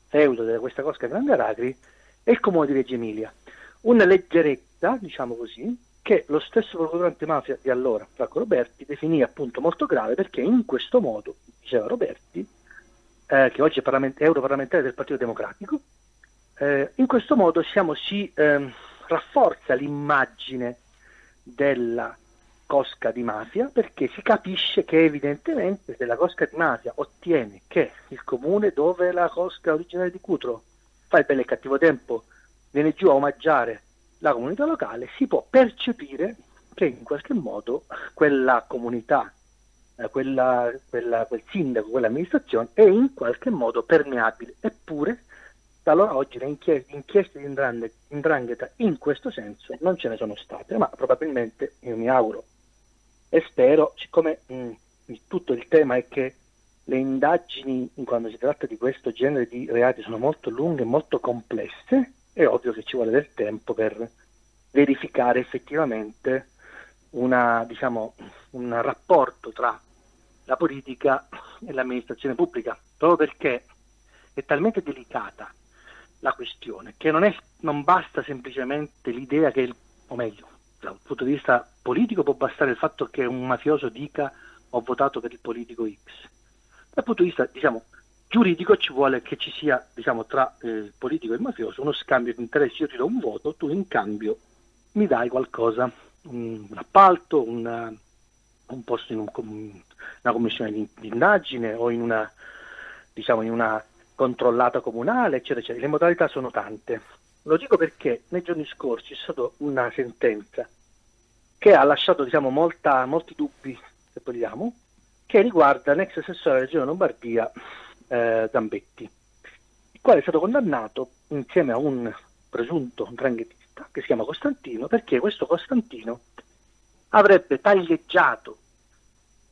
S12: feudo di questa cosca Grande Aracri, e il comune di Reggio Emilia. Una leggerezza, diciamo così, che lo stesso procuratore antimafia di allora, Franco Roberti, definì appunto molto grave perché in questo modo, diceva Roberti, eh, che oggi è parlament- europarlamentare del Partito Democratico, eh, in questo modo siamo, si eh, rafforza l'immagine della cosca di mafia perché si capisce che evidentemente se la cosca di mafia ottiene che il comune dove la cosca originale di Cutro fa il bello e cattivo tempo viene giù a omaggiare la comunità locale, si può percepire che in qualche modo quella comunità, eh, quella, quella, quel sindaco, quell'amministrazione è in qualche modo permeabile. Eppure, da allora oggi le inchieste, inchieste di indrangheta in questo senso non ce ne sono state, ma probabilmente, io mi auguro, e spero, siccome mh, mm, tutto il tema è che le indagini quando si tratta di questo genere di reati sono molto lunghe e molto complesse, è ovvio che ci vuole del tempo per verificare effettivamente una, diciamo, un rapporto tra la politica e l'amministrazione pubblica, proprio perché è talmente delicata la questione che non, è, non basta semplicemente l'idea che, il, o meglio, dal punto di vista politico può bastare il fatto che un mafioso dica ho votato per il politico X. Dal punto di vista, diciamo, giuridico ci vuole che ci sia, diciamo, tra eh, politico e il mafioso uno scambio di interessi. Io ti do un voto, tu in cambio mi dai qualcosa, un, un appalto, una, un posto in un, una commissione di, indagine o in una, diciamo, in una controllata comunale, eccetera, eccetera. Le modalità sono tante. Lo dico perché nei giorni scorsi c'è stata una sentenza che ha lasciato diciamo, molta, molti dubbi, se vogliamo, che riguarda l'ex assessore della Regione Lombardia eh, Zambetti, il quale è stato condannato insieme a un presunto dranghetista che si chiama Costantino, perché questo Costantino avrebbe taglieggiato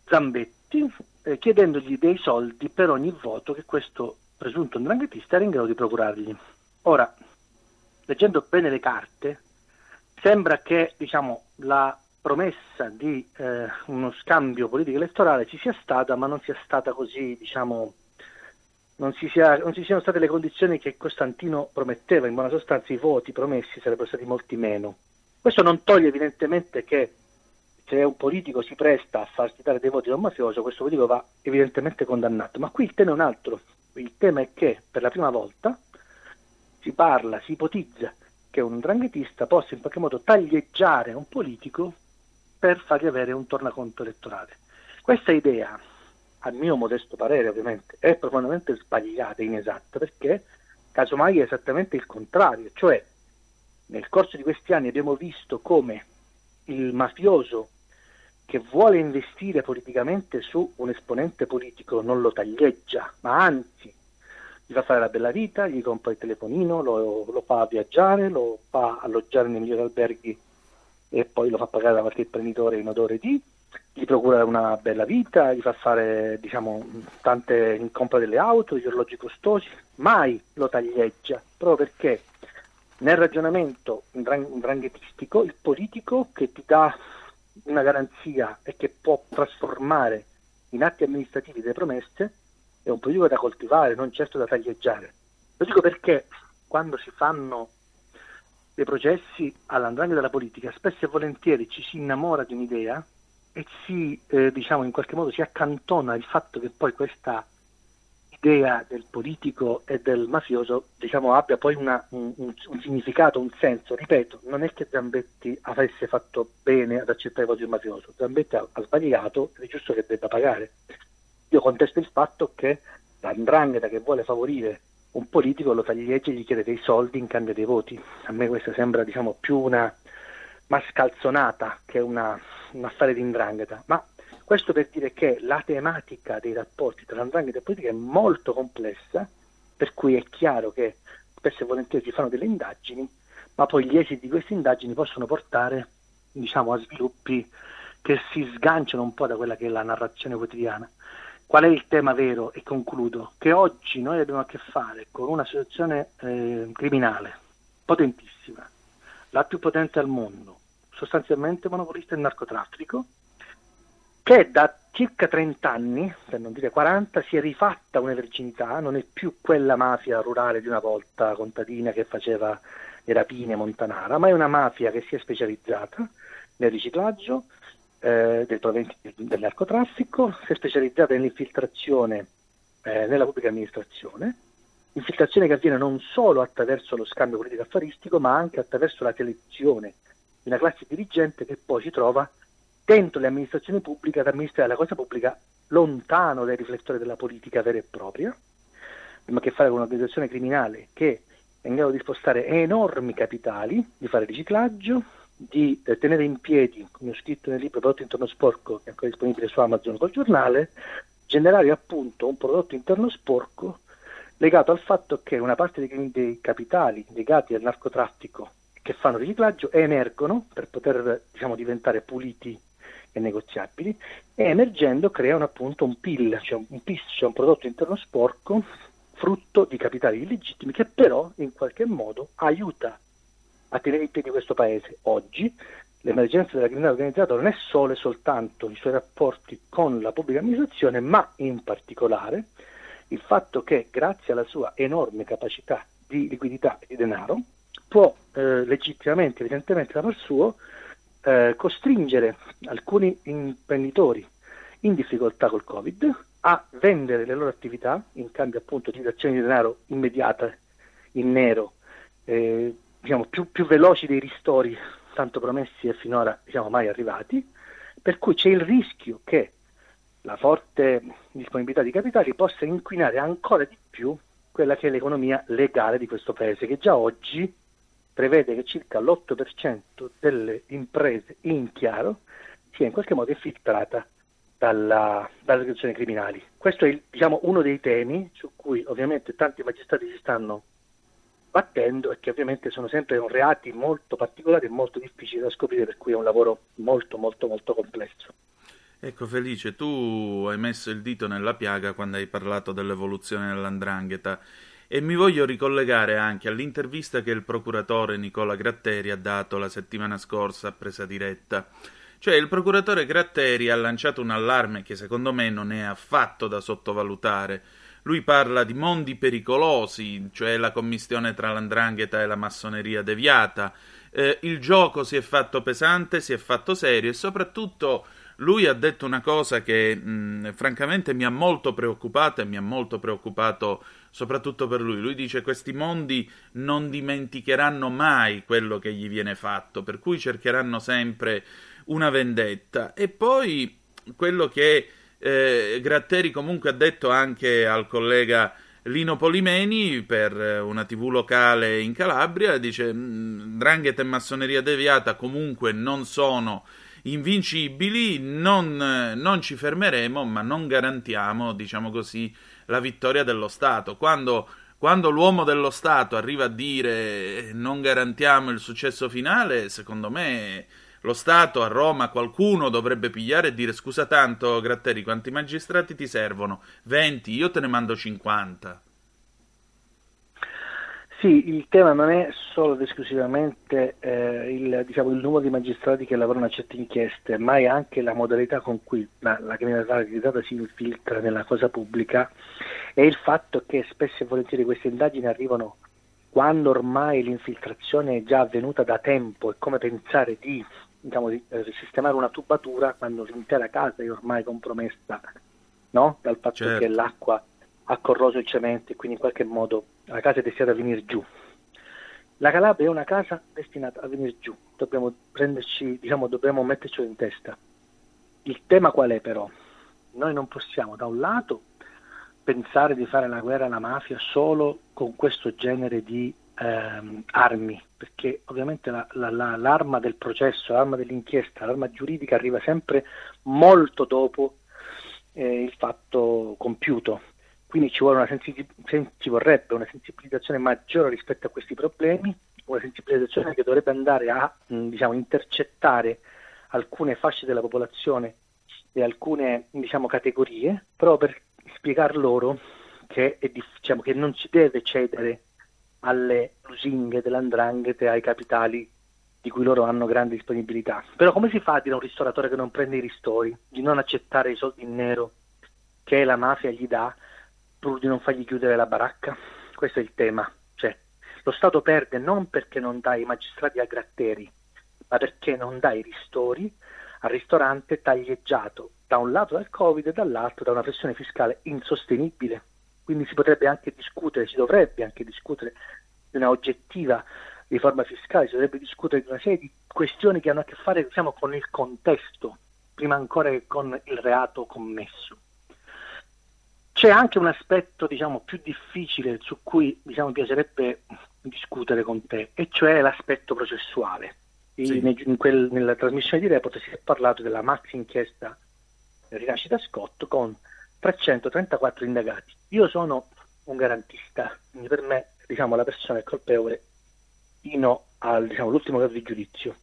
S12: Zambetti eh, chiedendogli dei soldi per ogni voto che questo presunto dranghetista era in grado di procurargli. Ora, leggendo bene le carte, sembra che diciamo, la promessa di eh, uno scambio politico elettorale ci sia stata, ma non sia stata così, diciamo, non, si sia, non ci siano state le condizioni che Costantino prometteva, in buona sostanza i voti promessi sarebbero stati molti meno. Questo non toglie evidentemente che se un politico si presta a farsi dare dei voti da un mafioso, questo politico va evidentemente condannato. Ma qui il tema è un altro. Il tema è che per la prima volta si parla, si ipotizza che un dranghetista possa in qualche modo taglieggiare un politico per fargli avere un tornaconto elettorale. Questa idea, a mio modesto parere ovviamente, è profondamente sbagliata e inesatta perché casomai è esattamente il contrario, cioè nel corso di questi anni abbiamo visto come il mafioso che vuole investire politicamente su un esponente politico non lo taglieggia, ma anzi gli fa fare la bella vita, gli compra il telefonino, lo, lo fa viaggiare, lo fa alloggiare nei migliori alberghi e poi lo fa pagare da qualche imprenditore in odore di, gli procura una bella vita, gli fa fare diciamo, tante compra delle auto, gli orologi costosi, mai lo taglieggia, proprio perché nel ragionamento dranghettistico il politico che ti dà una garanzia e che può trasformare in atti amministrativi delle promesse è un politico da coltivare, non certo da taglieggiare. Lo dico perché quando si fanno dei processi all'andrangheta della politica, spesso e volentieri ci si innamora di un'idea e si, eh, diciamo, in qualche modo si accantona il fatto che poi questa idea del politico e del mafioso diciamo, abbia poi una, un, un, significato, un senso. Ripeto, non è che Zambetti avesse fatto bene ad accettare i voti del mafioso, Zambetti ha, ha sbagliato ed è giusto che debba pagare. Io contesto il fatto che l'andrangheta che vuole favorire un politico lo taglieggia e gli chiede dei soldi in cambio dei voti. A me questa sembra diciamo, più una mascalzonata che una, un affare di indrangheta. Ma questo per dire che la tematica dei rapporti tra l'andrangheta e politica è molto complessa, per cui è chiaro che spesso e volentieri si fanno delle indagini, ma poi gli esiti di queste indagini possono portare diciamo, a sviluppi che si sganciano un po' da quella che è la narrazione quotidiana. Qual è il tema vero? E concludo, che oggi noi abbiamo a che fare con una situazione eh, criminale potentissima, la più potente al mondo, sostanzialmente monopolista del narcotraffico, che da circa 30 anni, per non dire 40, si è rifatta una verginità, non è più quella mafia rurale di una volta contadina che faceva le rapine montanara, ma è una mafia che si è specializzata nel riciclaggio eh, dei proventi del narcotraffico, si è specializzata nell'infiltrazione eh, nella pubblica amministrazione, infiltrazione che avviene non solo attraverso lo scambio politico affaristico, ma anche attraverso la selezione di una classe dirigente che poi si trova dentro le amministrazioni pubbliche ad amministrare la cosa pubblica lontano dai riflettori della politica vera e propria, abbiamo a che fare con un'organizzazione criminale che è in grado di spostare enormi capitali, di fare riciclaggio, di eh, tenere in piedi, come ho scritto nel libro Prodotto Interno Sporco, che è ancora disponibile su Amazon col giornale, generare appunto un prodotto interno sporco legato al fatto che una parte dei, dei capitali legati al narcotraffico che fanno riciclaggio emergono per poter diciamo, diventare puliti e negoziabili e emergendo creano appunto un PIL, cioè un PIS, cioè un prodotto interno sporco frutto di capitali illegittimi che però in qualche modo aiuta a tenere in piedi questo paese oggi. L'emergenza della criminalità organizzata non è solo e soltanto i suoi rapporti con la pubblica amministrazione, ma in particolare il fatto che grazie alla sua enorme capacità di liquidità e di denaro può eh, legittimamente, evidentemente da par suo, eh, costringere alcuni imprenditori in difficoltà col Covid a vendere le loro attività in cambio appunto di azioni di denaro immediate in nero, eh, diciamo, più, più, veloci dei ristori tanto promessi e finora diciamo, mai arrivati, per cui c'è il rischio che la forte disponibilità di capitali possa inquinare ancora di più quella che è l'economia legale di questo paese, che già oggi prevede che circa l'8% delle imprese in chiaro sia in qualche modo infiltrata dalle organizzazioni criminali. Questo è il, diciamo, uno dei temi su cui ovviamente tanti magistrati si stanno battendo e che ovviamente sono sempre reati molto particolari e molto difficili da scoprire, per cui è un lavoro molto molto molto complesso.
S2: Ecco Felice, tu hai messo il dito nella piaga quando hai parlato dell'evoluzione dell'andrangheta e mi voglio ricollegare anche all'intervista che il procuratore Nicola Gratteri ha dato la settimana scorsa a presa diretta. Cioè il procuratore Gratteri ha lanciato un allarme che secondo me non è affatto da sottovalutare. Lui parla di mondi pericolosi, cioè la commistione tra l'andrangheta e la massoneria deviata. Eh, il gioco si è fatto pesante, si è fatto serio e soprattutto lui ha detto una cosa che mh, francamente mi ha molto preoccupato e mi ha molto preoccupato soprattutto per lui. Lui dice questi mondi non dimenticheranno mai quello che gli viene fatto, per cui cercheranno sempre una vendetta. E poi quello che eh, Gratteri comunque ha detto anche al collega Lino Polimeni per una tv locale in Calabria, dice Drangheta e massoneria deviata comunque non sono invincibili, non, non, ci fermeremo, ma non garantiamo, diciamo così, la vittoria dello Stato. Quando, quando l'uomo dello Stato arriva a dire non garantiamo il successo finale, secondo me lo Stato a Roma qualcuno dovrebbe pigliare e dire scusa tanto Gratteri quanti magistrati ti servono? 20, io te ne mando 50.
S12: Sì, il tema non è solo ed esclusivamente eh, il, diciamo, il, numero di magistrati che lavorano a certe inchieste, ma è anche la modalità con cui la, la criminalità si infiltra nella cosa pubblica e il fatto che spesso e volentieri queste indagini arrivano quando ormai l'infiltrazione è già avvenuta da tempo, è come pensare di, diciamo, di eh, sistemare una tubatura quando l'intera casa è ormai compromessa no? dal fatto certo. che l'acqua ha corroso il cemento e quindi in qualche modo la casa è destinata a venire giù. La Calabria è una casa destinata a venire giù, dobbiamo prenderci, diciamo, dobbiamo metterci in testa. Il tema qual è però? Noi non possiamo da un lato pensare di fare la guerra alla mafia solo con questo genere di ehm, armi, perché ovviamente la, la, la, l'arma del processo, l'arma dell'inchiesta, l'arma giuridica arriva sempre molto dopo eh, il fatto compiuto. Quindi ci, sensi- ci vorrebbe una sensibilizzazione maggiore rispetto a questi problemi, una sensibilizzazione che dovrebbe andare a diciamo, intercettare alcune fasce della popolazione e alcune diciamo, categorie, proprio per spiegar loro che, diciamo, che, non si deve cedere alle lusinghe dell'andranghete, ai capitali di cui loro hanno grande disponibilità. Però come si fa a dire a un ristoratore che non prende i ristori, di non accettare i soldi in nero che la mafia gli dà pur di non fargli chiudere la baracca? Questo è il tema. Cioè, lo Stato perde non perché non dà i magistrati a gratteri, ma perché non dà i ristori al ristorante taglieggiato da un lato dal Covid e dall'altro da una pressione fiscale insostenibile. Quindi si potrebbe anche discutere, si dovrebbe anche discutere di una oggettiva riforma fiscale, si dovrebbe discutere di una serie di questioni che hanno a che fare diciamo, con il contesto, prima ancora che con il reato commesso. C'è anche un aspetto diciamo, più difficile su cui diciamo, piacerebbe discutere con te, e cioè l'aspetto processuale. Sì. In, in quel, nella trasmissione di Report si è parlato della maxi inchiesta Rinascita Scott con 334 indagati. Io sono un garantista, quindi per me diciamo, la persona è colpevole fino all'ultimo diciamo, caso di giudizio.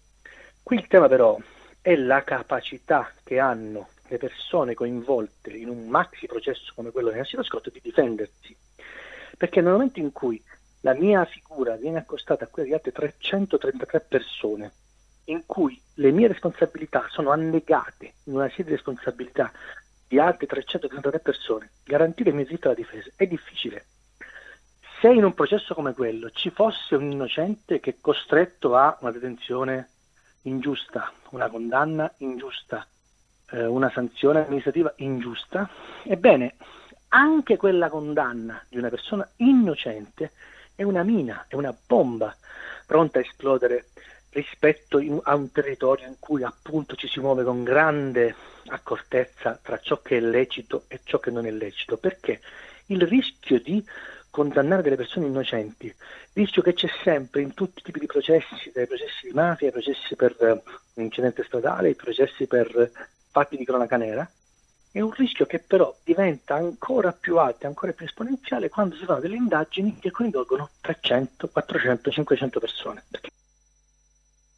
S12: Qui il tema però è la capacità che hanno le persone coinvolte in un maxi processo come quello di Nassino Scott di difendersi. Perché nel momento in cui la mia figura viene accostata a quella di altre 333 persone in cui le mie responsabilità sono annegate in una serie di responsabilità di altre 333 persone, garantire il mio diritto alla difesa è difficile. Se in un processo come quello ci fosse un innocente che è costretto a una detenzione ingiusta, una condanna ingiusta, eh, una sanzione amministrativa ingiusta, ebbene, anche quella condanna di una persona innocente è una mina, è una bomba pronta a esplodere rispetto a un territorio in cui appunto ci si muove con grande accortezza tra ciò che è lecito e ciò che non è lecito, perché il rischio di condannare delle persone innocenti, rischio che c'è sempre in tutti i tipi di processi, dai processi di mafia ai processi per uh, incidente stradale, ai processi per fatti di cronaca nera, è un rischio che però diventa ancora più alto ancora più esponenziale quando si fanno delle indagini che coinvolgono 300, 400, 500 persone. Perché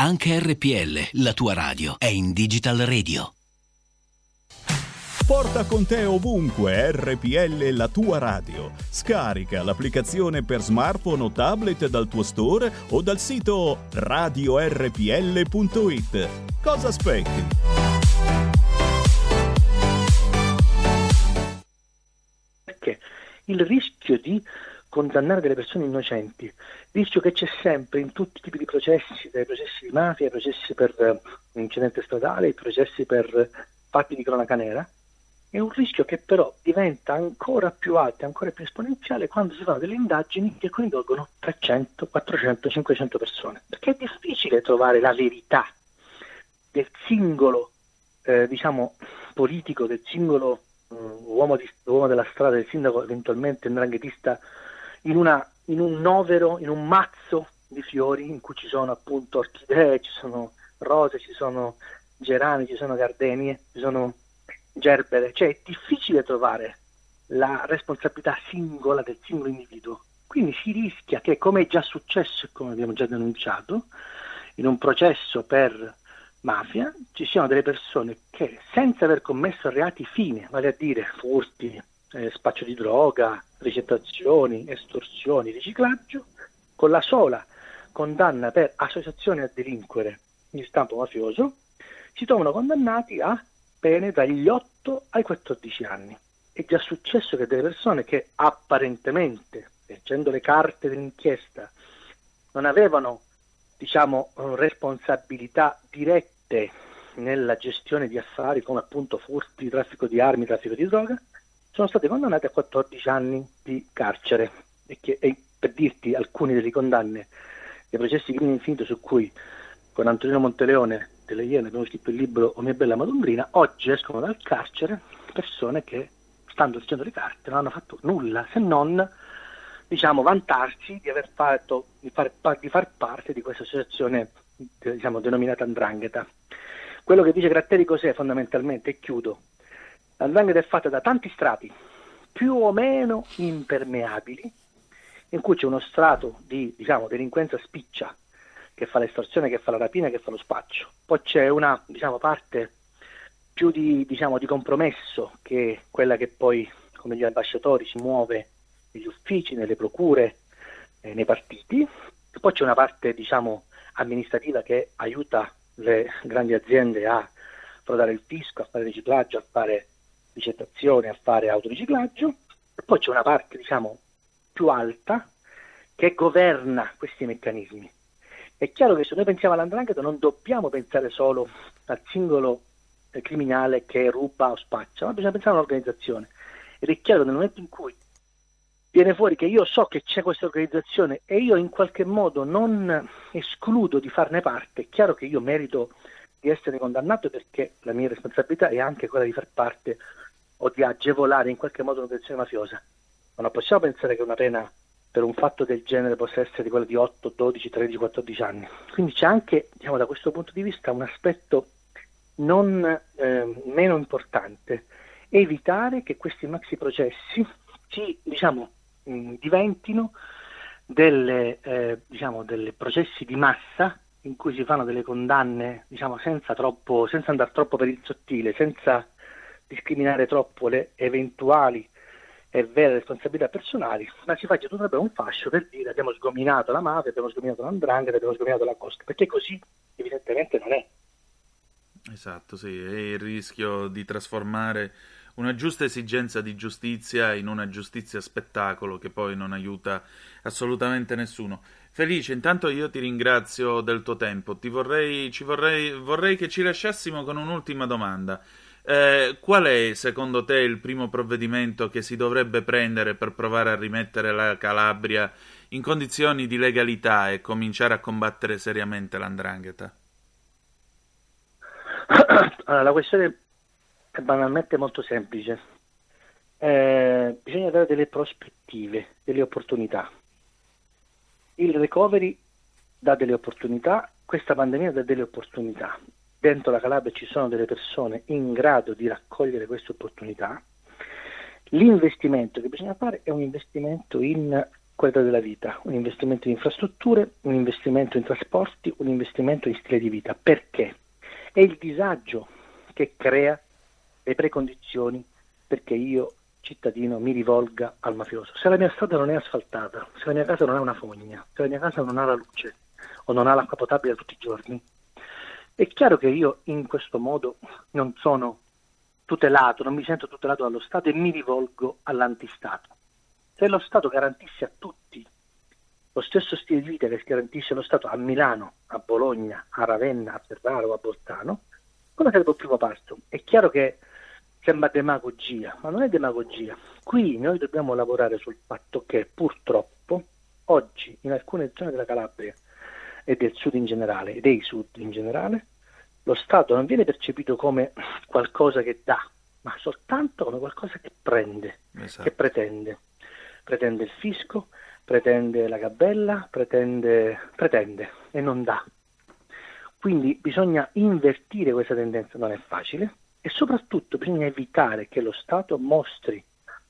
S13: Anche RPL, la tua radio, è in Digital Radio.
S14: Porta con te ovunque RPL la tua radio. Scarica l'applicazione per smartphone o tablet dal tuo store o dal sito radiorpl.it. Cosa aspetti?
S12: Perché il rischio di condannare delle persone innocenti, rischio che c'è sempre in tutti i tipi di processi, dai processi di mafia ai processi per uh, incidente stradale, ai processi per fatti di cronaca nera, è un rischio che però diventa ancora più alto ancora più esponenziale quando si fanno delle indagini che coinvolgono 300, 400, 500 persone, perché è difficile trovare la verità del singolo eh, diciamo, politico, del singolo uh, uomo, di, uomo, della strada, del sindaco eventualmente ndranghetista in, una, in un novero, in un mazzo di fiori in cui ci sono appunto orchidee, ci sono rose, ci sono gerani, ci sono gardenie, ci sono gerbere, cioè è difficile trovare la responsabilità singola del singolo individuo. Quindi si rischia che, come è già successo e come abbiamo già denunciato, in un processo per mafia ci siano delle persone che senza aver commesso reati fine, vale a dire furti, eh, spaccio di droga, ricettazioni, estorsioni, riciclaggio, con la sola condanna per associazione a delinquere di stampo mafioso, si trovano condannati a pene dagli 8 ai 14 anni. È già successo che delle persone che apparentemente, leggendo le carte dell'inchiesta, non avevano diciamo, responsabilità dirette nella gestione di affari come appunto furti, traffico di armi, traffico di droga, sono state condannate a 14 anni di carcere. E, che, e per dirti alcune delle condanne dei processi crimine infinito su cui con Antonino Monteleone delle Iene abbiamo scritto il libro O mia bella Madondrina, oggi escono dal carcere persone che, stando dicendo le carte, non hanno fatto nulla se non diciamo, vantarsi di aver fatto, di far, di far parte di questa associazione diciamo, denominata Andrangheta. Quello che dice Gratteri cos'è fondamentalmente, e chiudo, L'andrangheta è fatta da tanti strati, più o meno impermeabili, in cui c'è uno strato di diciamo, delinquenza spiccia che fa l'estorsione, che fa la rapina, che fa lo spaccio. Poi c'è una diciamo, parte più di, diciamo, di, compromesso, che è quella che poi, come gli ambasciatori, si muove negli uffici, nelle procure, eh, nei partiti. Poi c'è una parte diciamo, amministrativa che aiuta le grandi aziende a frodare il fisco, a fare riciclaggio, a fare ricettazione, a fare autoriciclaggio. E poi c'è una parte diciamo, più alta che governa questi meccanismi è chiaro che se noi pensiamo all'andrangheta non dobbiamo pensare solo al singolo eh, criminale che ruba o spaccia, ma bisogna pensare all'organizzazione. Ed è chiaro che nel momento in cui viene fuori che io so che c'è questa organizzazione e io in qualche modo non escludo di farne parte, è chiaro che io merito di essere condannato perché la mia responsabilità è anche quella di far parte o di agevolare in qualche modo un'operazione mafiosa. Ma non possiamo pensare che una pena per un fatto del genere possa essere quella di 8, 12, 13, 14 anni. Quindi c'è anche, diciamo, da questo punto di vista un aspetto non eh, meno importante, evitare che questi maxi processi ci, diciamo, mh, diventino delle, eh, diciamo, delle processi di massa in cui si fanno delle condanne diciamo, senza, troppo, senza andare troppo per il sottile, senza discriminare troppo le eventuali e vere responsabilità personali, ma si faccia tutto un fascio per dire abbiamo sgominato la mafia, abbiamo sgominato l'andrangheta, abbiamo sgominato la costa, perché così evidentemente non è.
S2: Esatto, sì, è il rischio di trasformare una giusta esigenza di giustizia in una giustizia spettacolo che poi non aiuta assolutamente nessuno. Felice, intanto io ti ringrazio del tuo tempo. Ti vorrei, vorrei, vorrei che ci lasciassimo con un'ultima domanda. Eh, qual è secondo te il primo provvedimento che si dovrebbe prendere per provare a rimettere la Calabria in condizioni di legalità e cominciare a combattere seriamente l'andrangheta?
S12: Allora, la questione è banalmente molto semplice. Eh, bisogna dare delle prospettive, delle opportunità. Il recovery dà delle opportunità, questa pandemia dà delle opportunità. Dentro la Calabria ci sono delle persone in grado di raccogliere queste opportunità. L'investimento che bisogna fare è un investimento in qualità della vita, un investimento in infrastrutture, un investimento in trasporti, un investimento in stile di vita. Perché? È il disagio che crea le precondizioni perché io, cittadino, mi rivolga al mafioso. Se la mia strada non è asfaltata, se la mia casa non ha una fogna, se la mia casa non ha la luce o non ha l'acqua potabile tutti i giorni, è chiaro che io in questo modo non sono tutelato, non mi sento tutelato dallo Stato e mi rivolgo all'antistato. Se lo Stato garantisse a tutti lo stesso stile di vita che garantisce lo Stato a Milano, a Bologna, a Ravenna, a Ferrara o a Bolzano, cosa sarebbe il primo passo? È chiaro che sembra demagogia, ma non è demagogia. Qui noi dobbiamo lavorare sul fatto che purtroppo oggi in alcune zone della Calabria e del sud in generale, e dei sud in generale, lo Stato non viene percepito come qualcosa che dà, ma soltanto come qualcosa che prende, esatto. che pretende. Pretende il fisco, pretende la gabella, pretende, pretende e non dà. Quindi bisogna invertire questa tendenza, non è facile, e soprattutto bisogna evitare che lo Stato mostri,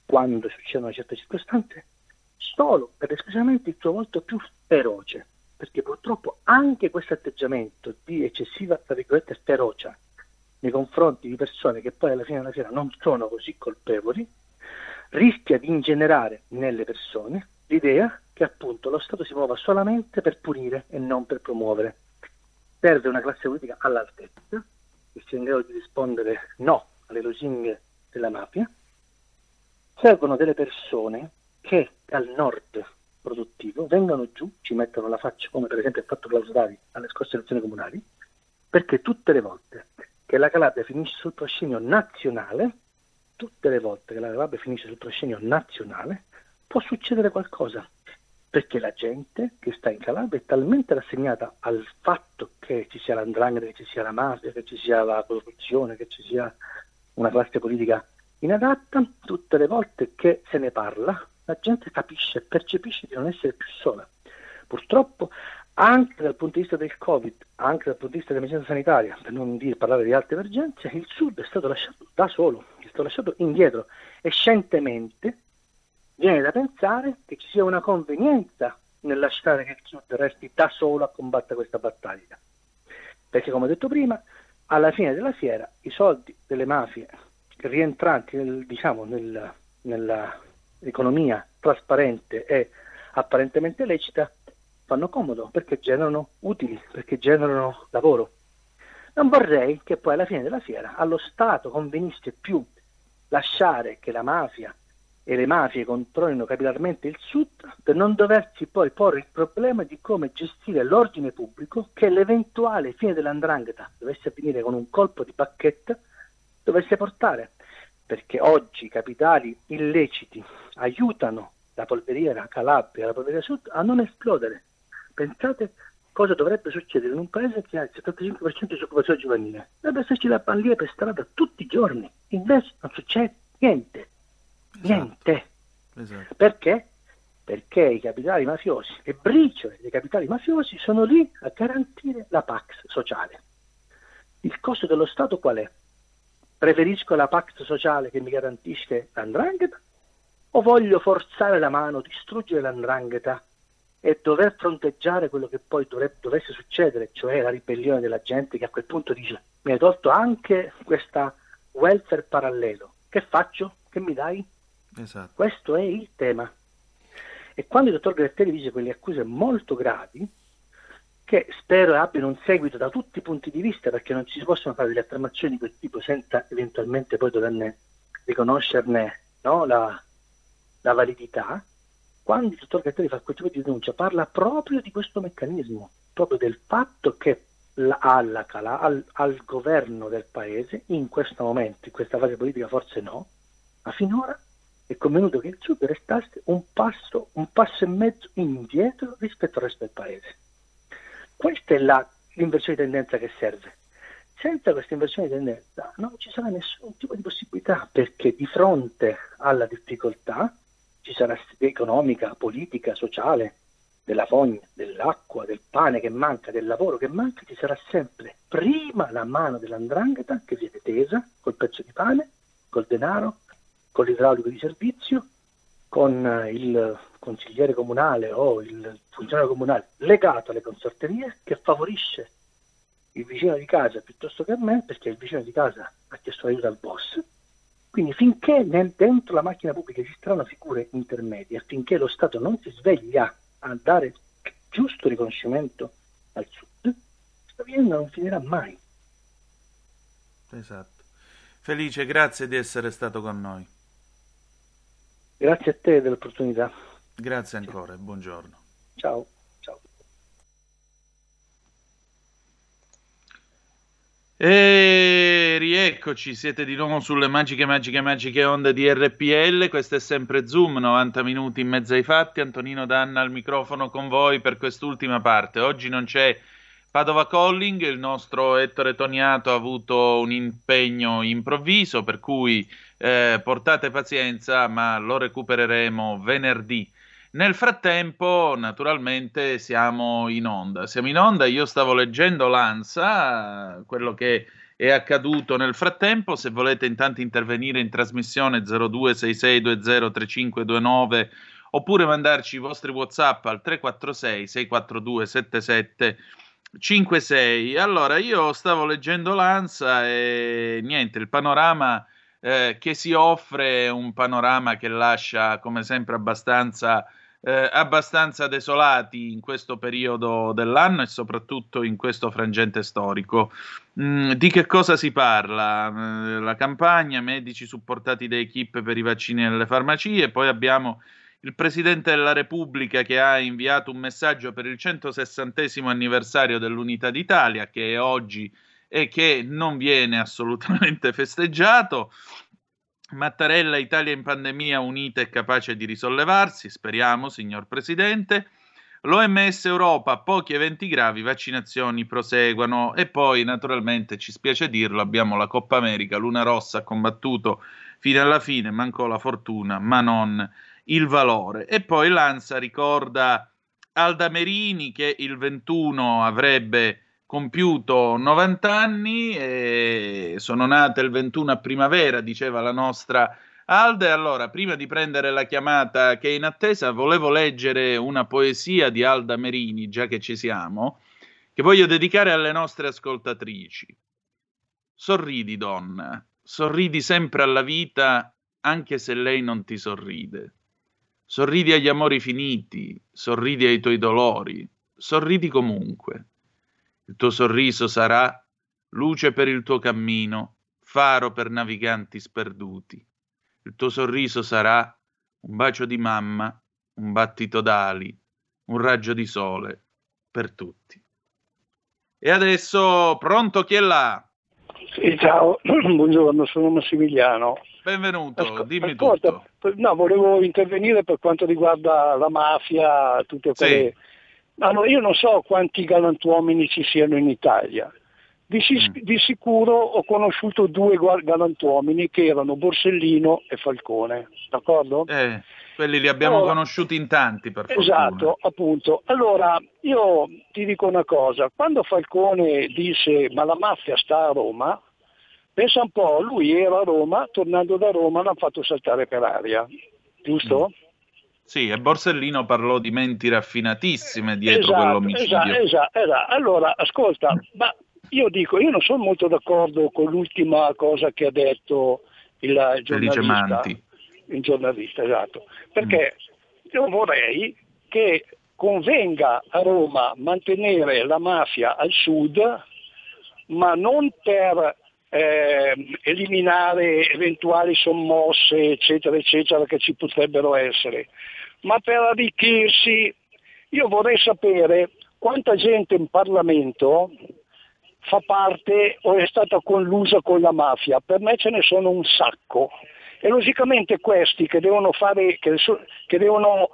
S12: quando succedono certe circostanze, solo ed esclusivamente il suo volto più feroce, perché purtroppo anche questo atteggiamento di eccessiva, tra virgolette, ferocia nei confronti di persone che poi alla fine della fiera non sono così colpevoli, rischia di ingenerare nelle persone l'idea che appunto lo Stato si muova solamente per punire e non per promuovere. Serve una classe politica all'altezza che sia in grado di rispondere no alle lusinghe della mafia, servono delle persone che dal nord produttivo vengano giù, ci mettono la faccia, come per esempio ha fatto Claudio Davi alle scorse elezioni comunali, perché tutte le volte che la Calabria finisce sul proscenio nazionale, tutte le volte che la Calabria finisce sul proscenio nazionale, può succedere qualcosa perché la gente che sta in Calabria è talmente rassegnata al fatto che ci sia l'andrangheta, che ci sia la mafia, che ci sia la corruzione, che ci sia una classe politica inadatta, tutte le volte che se ne parla la gente capisce percepisce di non essere più sola. Purtroppo anche dal punto di vista del Covid, anche dal punto di vista dell'emergenza sanitaria, per non dire, parlare di altre emergenze, il Sud è stato lasciato da solo, è stato lasciato indietro e scientemente viene da pensare che ci sia una convenienza nel lasciare che il Sud resti da solo a combattere questa battaglia. Perché, come ho detto prima, alla fine della fiera i soldi delle mafie rientranti nel, diciamo, nel, nell'economia trasparente e apparentemente lecita fanno comodo perché generano utili, perché generano lavoro. Non vorrei che poi alla fine della fiera allo Stato convenisse più lasciare che la mafia e le mafie controllino capillarmente il Sud per non doversi poi porre il problema di come gestire l'ordine pubblico che l'eventuale fine dell'andrangheta dovesse finire con un colpo di bacchetta dovesse portare. Perché oggi i capitali illeciti aiutano la polveriera Calabria la polveriera Sud a non esplodere. Pensate cosa dovrebbe succedere in un paese che ha il 75% di occupazione giovanile. Dovrebbe esserci la banlieue per strada tutti i giorni, invece non succede Niente. Esatto. Niente. Esatto. Perché? Perché i capitali mafiosi, le briciole dei capitali mafiosi sono lì a garantire la Pax sociale. Il costo dello Stato qual è? Preferisco la Pax sociale che mi garantisce l'andrangheta o voglio forzare la mano, distruggere l'andrangheta e dover fronteggiare quello che poi dovrebbe, dovesse succedere, cioè la ribellione della gente che a quel punto dice mi hai tolto anche questa welfare parallelo, che faccio? Che mi dai? Esatto. Questo è il tema. E quando il dottor Gratteri dice quelle accuse molto gravi, che spero abbiano un seguito da tutti i punti di vista, perché non ci si possono fare delle affermazioni di quel tipo senza eventualmente poi doverne riconoscerne no, la, la validità, quando il dottor Gratteri fa quel tipo di denuncia parla proprio di questo meccanismo, proprio del fatto che la, alla, al, al governo del paese, in questo momento, in questa fase politica forse no, ma finora è convenuto che il Sud restasse un passo, un passo e mezzo indietro rispetto al resto del paese. Questa è la, l'inversione di tendenza che serve. Senza questa inversione di tendenza non ci sarà nessun tipo di possibilità perché di fronte alla difficoltà ci sarà economica, politica, sociale, della fogna, dell'acqua, del pane che manca, del lavoro che manca, ci sarà sempre prima la mano dell'andrangheta che viene tesa col pezzo di pane, col denaro, con l'idraulico di servizio, con eh, il consigliere comunale o il funzionario comunale legato alle consorterie che favorisce il vicino di casa piuttosto che a me perché il vicino di casa ha chiesto aiuto al boss. Quindi finché dentro la macchina pubblica esisteranno figure intermedie, affinché lo Stato non si sveglia a dare giusto riconoscimento al Sud, questa vicenda non finirà mai.
S2: Esatto. Felice, grazie di essere stato con noi.
S12: Grazie a te dell'opportunità.
S2: Grazie ancora e buongiorno.
S12: Ciao. Ciao.
S2: E rieccoci, siete di nuovo sulle magiche, magiche, magiche onde di RPL. Questo è sempre Zoom, 90 minuti in mezzo ai fatti. Antonino Danna al microfono con voi per quest'ultima parte. Oggi non c'è Padova Calling, il nostro Ettore Toniato ha avuto un impegno improvviso, per cui eh, portate pazienza, ma lo recupereremo venerdì. Nel frattempo, naturalmente, siamo in onda. Siamo in onda, io stavo leggendo l'ANSA, quello che è accaduto nel frattempo. Se volete intanto intervenire in trasmissione 0266203529 oppure mandarci i vostri WhatsApp al 346 642 7756. Allora, io stavo leggendo l'ANSA e niente, il panorama eh, che si offre un panorama che lascia come sempre abbastanza, eh, abbastanza desolati in questo periodo dell'anno e soprattutto in questo frangente storico. Mm, di che cosa si parla? Eh, la campagna, medici supportati da equip per i vaccini nelle farmacie, poi abbiamo il Presidente della Repubblica che ha inviato un messaggio per il 160 anniversario dell'Unità d'Italia, che è oggi e che non viene assolutamente festeggiato. Mattarella, Italia in pandemia unita e capace di risollevarsi, speriamo, signor Presidente. L'OMS Europa, pochi eventi gravi, vaccinazioni proseguono e poi naturalmente ci spiace dirlo, abbiamo la Coppa America, Luna Rossa ha combattuto fino alla fine, mancò la fortuna, ma non il valore. E poi l'ANSA ricorda Alda Merini che il 21 avrebbe compiuto 90 anni, e sono nate il 21 a primavera, diceva la nostra Alde. Allora, prima di prendere la chiamata che è in attesa, volevo leggere una poesia di Alda Merini, già che ci siamo, che voglio dedicare alle nostre ascoltatrici. Sorridi, donna, sorridi sempre alla vita, anche se lei non ti sorride. Sorridi agli amori finiti, sorridi ai tuoi dolori, sorridi comunque il tuo sorriso sarà luce per il tuo cammino, faro per naviganti sperduti. Il tuo sorriso sarà un bacio di mamma, un battito d'ali, un raggio di sole per tutti. E adesso pronto chi è là?
S15: Sì, ciao, buongiorno, sono Massimiliano.
S2: Benvenuto, Ascol- dimmi ascolta,
S15: tutto. No, volevo intervenire per quanto riguarda la mafia, tutte quelle... Sì allora, io non so quanti galantuomini ci siano in Italia, Di, mm. di, sicuro ho conosciuto due galantuomini che erano Borsellino e Falcone, d'accordo?
S2: Eh, quelli li abbiamo allora, conosciuti in tanti, per
S15: fortuna. Esatto, appunto. Allora, io ti dico una cosa, quando Falcone disse ma la mafia sta a Roma, pensa un po', lui era a Roma, tornando da Roma l'hanno fatto saltare per aria, giusto? Mm.
S2: Sì, e Borsellino parlò di menti raffinatissime dietro
S15: esatto,
S2: quell'omicidio.
S15: Esatto, esatto, esatto. Allora, ascolta, ma io dico, io non sono molto d'accordo con l'ultima cosa che ha detto il giornalista. Il giornalista, esatto. Perché mm. io vorrei che convenga a Roma mantenere la mafia al sud, ma non per eh, eliminare eventuali sommosse, eccetera, eccetera, che ci potrebbero essere, ma per arricchirsi. Io vorrei sapere quanta gente in Parlamento fa parte o è stata collusa con la mafia. Per me ce ne sono un sacco. E logicamente questi che devono, fare, che, che devono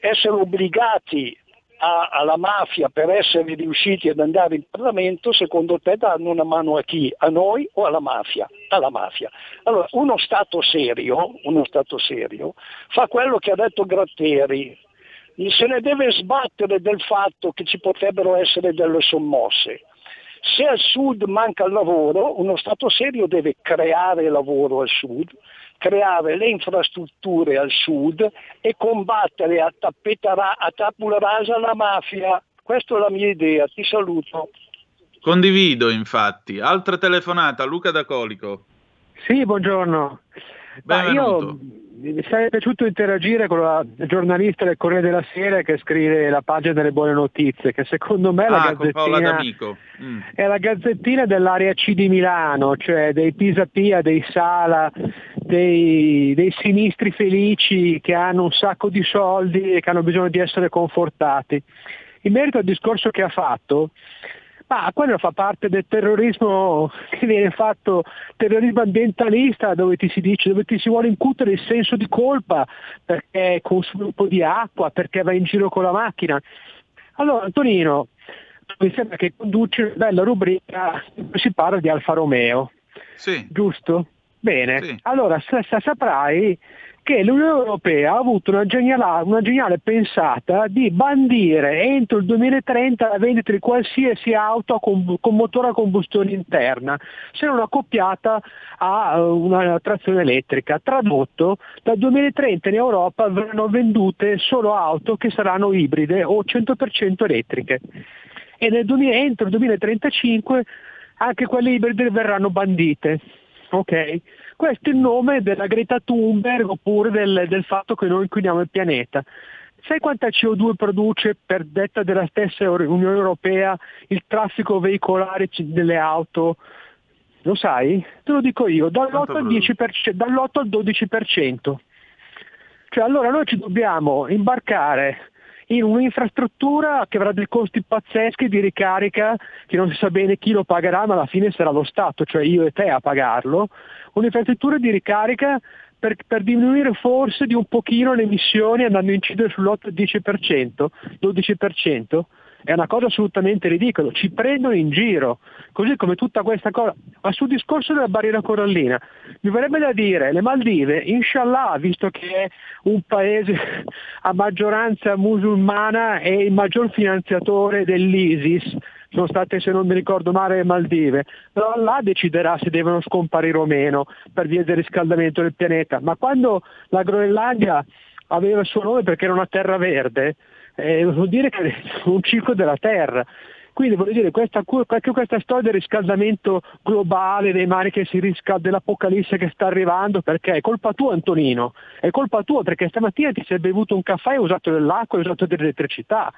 S15: essere obbligati a, alla mafia per essere riusciti ad andare in Parlamento, secondo te danno una mano a chi? A noi o alla mafia? Alla mafia. Allora, uno Stato serio, uno Stato serio fa quello che ha detto Gratteri, se ne deve sbattere del fatto che ci potrebbero essere delle sommosse. Se al sud manca il lavoro, uno Stato serio deve creare lavoro al sud, creare le infrastrutture al sud e combattere a, tappetara, a tabula rasa la mafia. Questa è la mia idea, ti saluto.
S2: Condivido infatti. Altra telefonata, Luca da Colico.
S16: Sì, buongiorno. io mi sarebbe piaciuto interagire con la giornalista del Corriere della Sera che scrive la pagina delle buone notizie, che secondo me
S2: ah,
S16: la gazzettina
S2: mm.
S16: è la gazzettina dell'area C di Milano, cioè dei Pisapia, dei Sala, dei, dei sinistri felici che hanno un sacco di soldi e che hanno bisogno di essere confortati. In merito al discorso che ha fatto, ma quello fa parte del terrorismo che viene fatto, terrorismo ambientalista, dove ti si dice, dove ti si vuole incutere il senso di colpa perché consumi un po' di acqua, perché vai in giro con la macchina. Allora Antonino, mi sembra che conduci una bella rubrica si parla di Alfa Romeo.
S2: Sì.
S16: Giusto? Bene,
S2: sì.
S16: allora saprai che l'Unione Europea ha avuto una geniale, una geniale, pensata di bandire entro il 2030 la vendita di qualsiasi auto con, con motore a combustione interna, se non accoppiata a una trazione elettrica. Tradotto, dal 2030 in Europa verranno vendute solo auto che saranno ibride o 100% elettriche e nel, entro il 2035 anche quelle ibride verranno bandite. Okay? Questo è il nome della Greta Thunberg oppure del, del fatto che noi inquiniamo il pianeta. Sai quanta CO2 produce per detta della stessa Unione Europea il traffico veicolare delle auto? Lo sai? Te lo dico io, dall'8 al, 10%, dall'8 al 12%. Cioè allora noi ci dobbiamo imbarcare in un'infrastruttura che avrà dei costi pazzeschi di ricarica che non si sa bene chi lo pagherà, ma alla fine sarà lo Stato, cioè io e te a pagarlo, un'infrastruttura di ricarica per, per, diminuire forse di un pochino le emissioni andando a incidere sull'8-10%, 12%, è una cosa assolutamente ridicola, ci prendono in giro, così come tutta questa cosa. Ma sul discorso della barriera corallina, mi verrebbe da dire, le Maldive, inshallah, visto che è un paese a maggioranza musulmana e il maggior finanziatore dell'ISIS, sono state, se non mi ricordo male, le Maldive, però Allah deciderà se devono scomparire o meno per via del riscaldamento del pianeta. Ma quando la Groenlandia aveva il suo nome perché era una terra verde, eh, vuol dire che è un ciclo della Terra. Quindi voglio dire, questa, questa storia del riscaldamento globale, dei mari che si riscaldano, dell'apocalisse che sta arrivando, perché è colpa tua Antonino, è colpa tua perché stamattina ti sei bevuto un caffè hai usato dell'acqua hai usato dell'elettricità.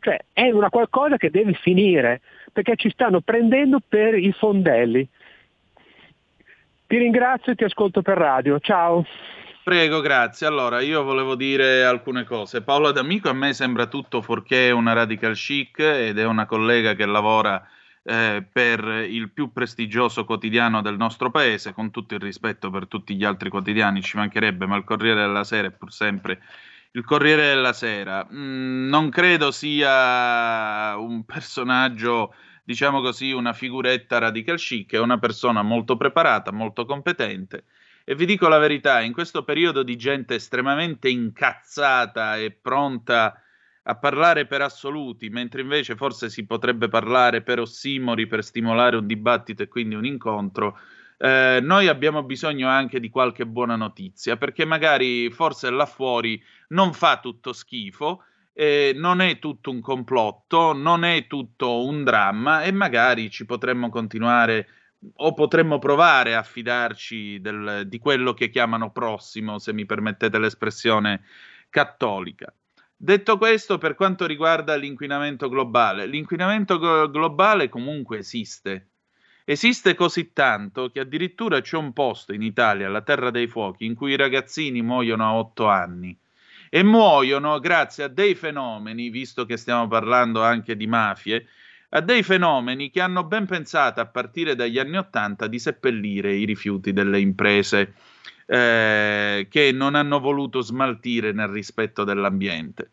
S16: Cioè è una qualcosa che deve finire, perché ci stanno prendendo per i fondelli. Ti ringrazio e ti ascolto per radio. Ciao.
S2: Prego, grazie. Allora, io volevo dire alcune cose. Paola D'Amico a me sembra tutto fuorché una radical chic ed è una collega che lavora eh, per il più prestigioso quotidiano del nostro paese, con tutto il rispetto per tutti gli altri quotidiani, ci mancherebbe, ma il Corriere della Sera è pur sempre il Corriere della Sera. Mm, non credo sia un personaggio diciamo così, una figuretta radical chic, è una persona molto preparata, molto competente. E vi dico la verità, in questo periodo di gente estremamente incazzata e pronta a parlare per assoluti, mentre invece forse si potrebbe parlare per ossimori per stimolare un dibattito e quindi un incontro, eh, noi abbiamo bisogno anche di qualche buona notizia, perché magari forse là fuori non fa tutto schifo, eh, non è tutto un complotto, non è tutto un dramma e magari ci potremmo continuare o potremmo provare a fidarci del, di quello che chiamano prossimo, se mi permettete l'espressione cattolica. Detto questo, per quanto riguarda l'inquinamento globale, l'inquinamento globale comunque esiste. Esiste così tanto che addirittura c'è un posto in Italia, la Terra dei Fuochi, in cui i ragazzini muoiono a otto anni. E muoiono grazie a dei fenomeni, visto che stiamo parlando anche di mafie, a dei fenomeni che hanno ben pensato a partire dagli anni Ottanta di seppellire i rifiuti delle imprese eh, che non hanno voluto smaltire nel rispetto dell'ambiente.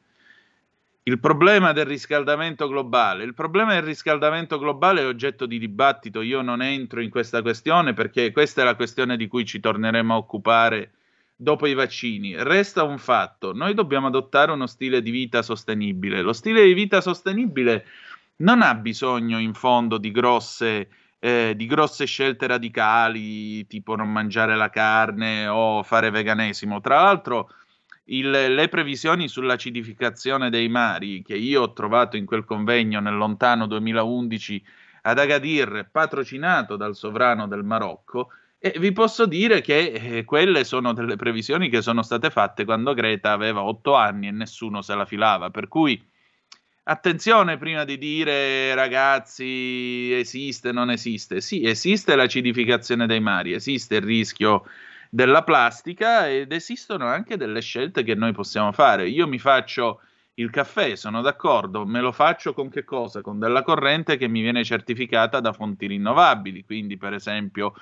S2: Il problema del riscaldamento globale. Il problema del riscaldamento globale è oggetto di dibattito. Io non entro in questa questione perché questa è la questione di cui ci torneremo a occupare dopo i vaccini. Resta un fatto: noi dobbiamo adottare uno stile di vita sostenibile. Lo stile di vita sostenibile non ha bisogno in fondo di grosse eh, di grosse scelte radicali, tipo non mangiare la carne o fare veganesimo. Tra l'altro, il, le previsioni sull'acidificazione dei mari che io ho trovato in quel convegno nel lontano 2011 ad Agadir, patrocinato dal sovrano del Marocco, e vi posso dire che eh, quelle sono delle previsioni che sono state fatte quando Greta aveva otto anni e nessuno se la filava. Per cui Attenzione prima di dire ragazzi esiste, non esiste. Sì, esiste l'acidificazione dei mari, esiste il rischio della plastica ed esistono anche delle scelte che noi possiamo fare. Io mi faccio il caffè, sono d'accordo, me lo faccio con che cosa? Con della corrente che mi viene certificata da fonti rinnovabili, quindi per esempio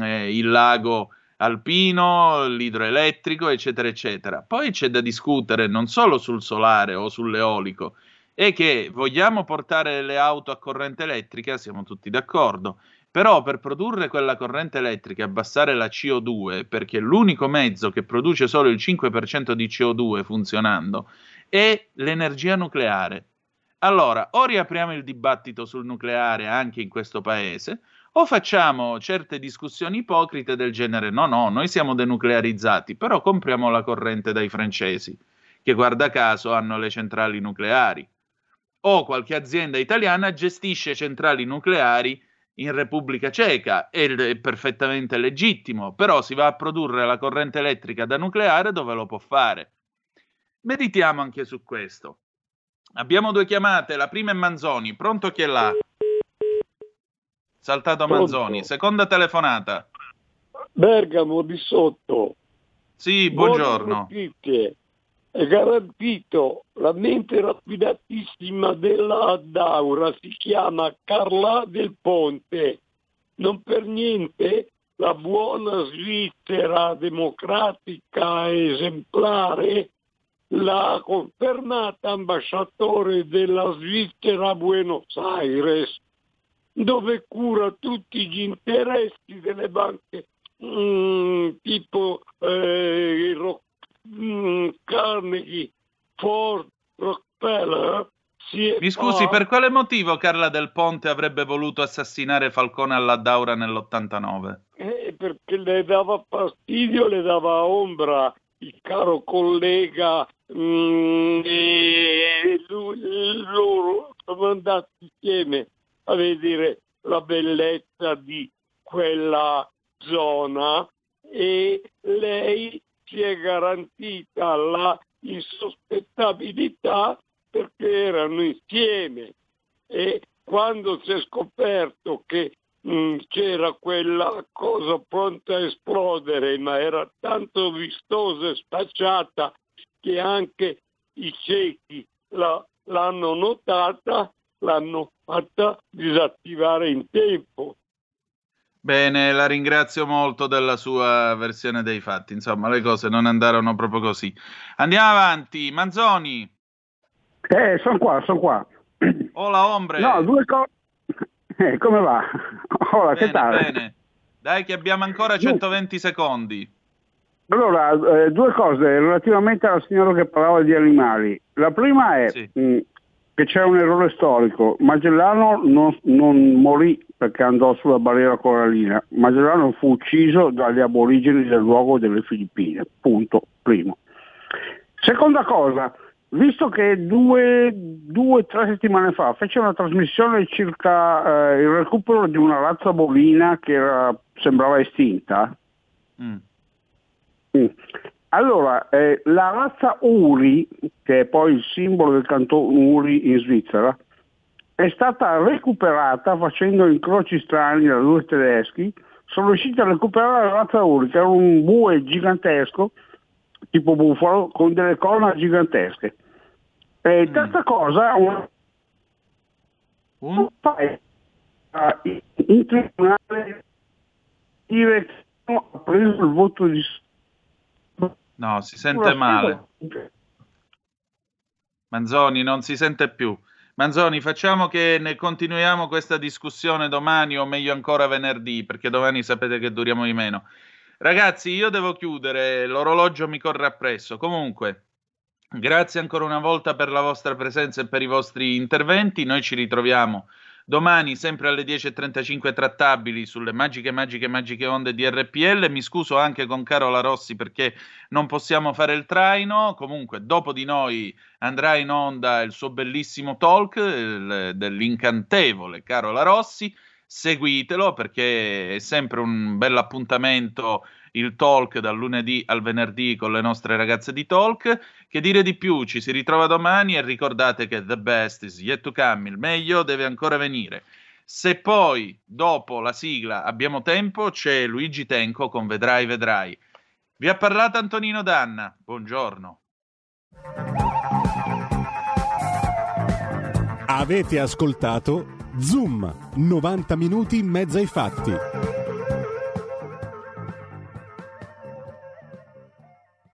S2: eh, il lago alpino, l'idroelettrico, eccetera, eccetera. Poi c'è da discutere non solo sul solare o sull'eolico, è che vogliamo portare le auto a corrente elettrica, siamo tutti d'accordo, però per produrre quella corrente elettrica e abbassare la CO2, perché l'unico mezzo che produce solo il 5% di CO2 funzionando, è l'energia nucleare. Allora, o riapriamo il dibattito sul nucleare anche in questo paese, o facciamo certe discussioni ipocrite del genere no, no, noi siamo denuclearizzati, però compriamo la corrente dai francesi, che guarda caso hanno le centrali nucleari o qualche azienda italiana gestisce centrali nucleari in Repubblica Ceca, è perfettamente legittimo, però si va a produrre la corrente elettrica da nucleare dove lo può fare. Meditiamo anche su questo. Abbiamo due chiamate, la prima è Manzoni, pronto chi è là? Saltato pronto. Manzoni, seconda telefonata.
S17: Bergamo di sotto.
S2: Sì, buongiorno.
S17: Buone garantito la mente raffinatissima della Daura, si chiama Carla del Ponte. Non per niente la buona Svizzera democratica esemplare l'ha confermata ambasciatore della Svizzera a Buenos Aires, dove cura tutti gli interessi delle banche mm, tipo eh, mm, Carnegie, Ford, Rockefeller.
S2: Mi scusi, fa... per quale motivo Carla Del Ponte avrebbe voluto assassinare Falcone alla Daura nell'89?
S17: Eh, perché le dava fastidio, le dava ombra il caro collega mm, e lui, loro sono andati insieme a vedere la bellezza di quella zona e lei si è garantita la insospettabilità perché erano insieme. E quando si è scoperto che mh, mm, c'era quella cosa pronta a esplodere ma era tanto vistosa e spacciata che anche i ciechi la, l'hanno notata, l'hanno fatta disattivare in tempo
S2: Bene, la ringrazio molto della sua versione dei fatti. Insomma, le cose non andarono proprio così. Andiamo avanti. Manzoni.
S16: Eh, sono qua, sono qua.
S2: Hola, ombre.
S16: No, due cose.
S18: Eh, come va? Ora,
S2: bene,
S18: che tal?
S2: Bene. Dai che abbiamo ancora 120 secondi.
S18: Allora, eh, due cose relativamente alla signora che parlava di animali. La prima è sì. mh, che c'è un errore storico. Magellano non, non, morì perché andò sulla barriera corallina. Magellano fu ucciso dagli aborigeni del luogo delle Filippine. Punto. Primo. Seconda cosa, visto che due o tre settimane fa fece una trasmissione circa eh, il recupero di una razza bovina che era, sembrava estinta, mm. Mm. Allora eh, la razza Uri, che è poi il simbolo del cantone Uri in Svizzera, è stata recuperata facendo incroci strani da due tedeschi, sono riusciti a recuperare la razza Uri, che era un bue gigantesco, tipo bufalo, con delle corna gigantesche. E mm. terza cosa, un...
S2: un...
S18: in tribunale dire che ha preso il voto di...
S2: No, si sente male. Manzoni, non si sente più. Manzoni, facciamo che ne continuiamo questa discussione domani o meglio ancora venerdì, perché domani sapete che duriamo di meno. Ragazzi, io devo chiudere, l'orologio mi corre appresso. Comunque, Grazie ancora una volta per la vostra presenza e per i vostri interventi. Noi ci ritroviamo domani sempre alle 10.35 trattabili sulle magiche, magiche, magiche onde di RPL. Mi scuso anche con Carola Rossi perché non possiamo fare il traino. Comunque, dopo di noi andrà in onda il suo bellissimo talk il, dell'incantevole Carola Rossi. Seguitelo perché è sempre un bel appuntamento il talk dal lunedì al venerdì con le nostre ragazze di talk. Che dire di più? Ci si ritrova domani e ricordate che the best is yet to come, il meglio deve ancora venire. Se poi dopo la sigla abbiamo tempo, c'è Luigi Tenco con Vedrai, vedrai. Vi ha parlato Antonino Danna. Buongiorno.
S1: Avete ascoltato Zoom, 90 minuti in mezzo ai fatti.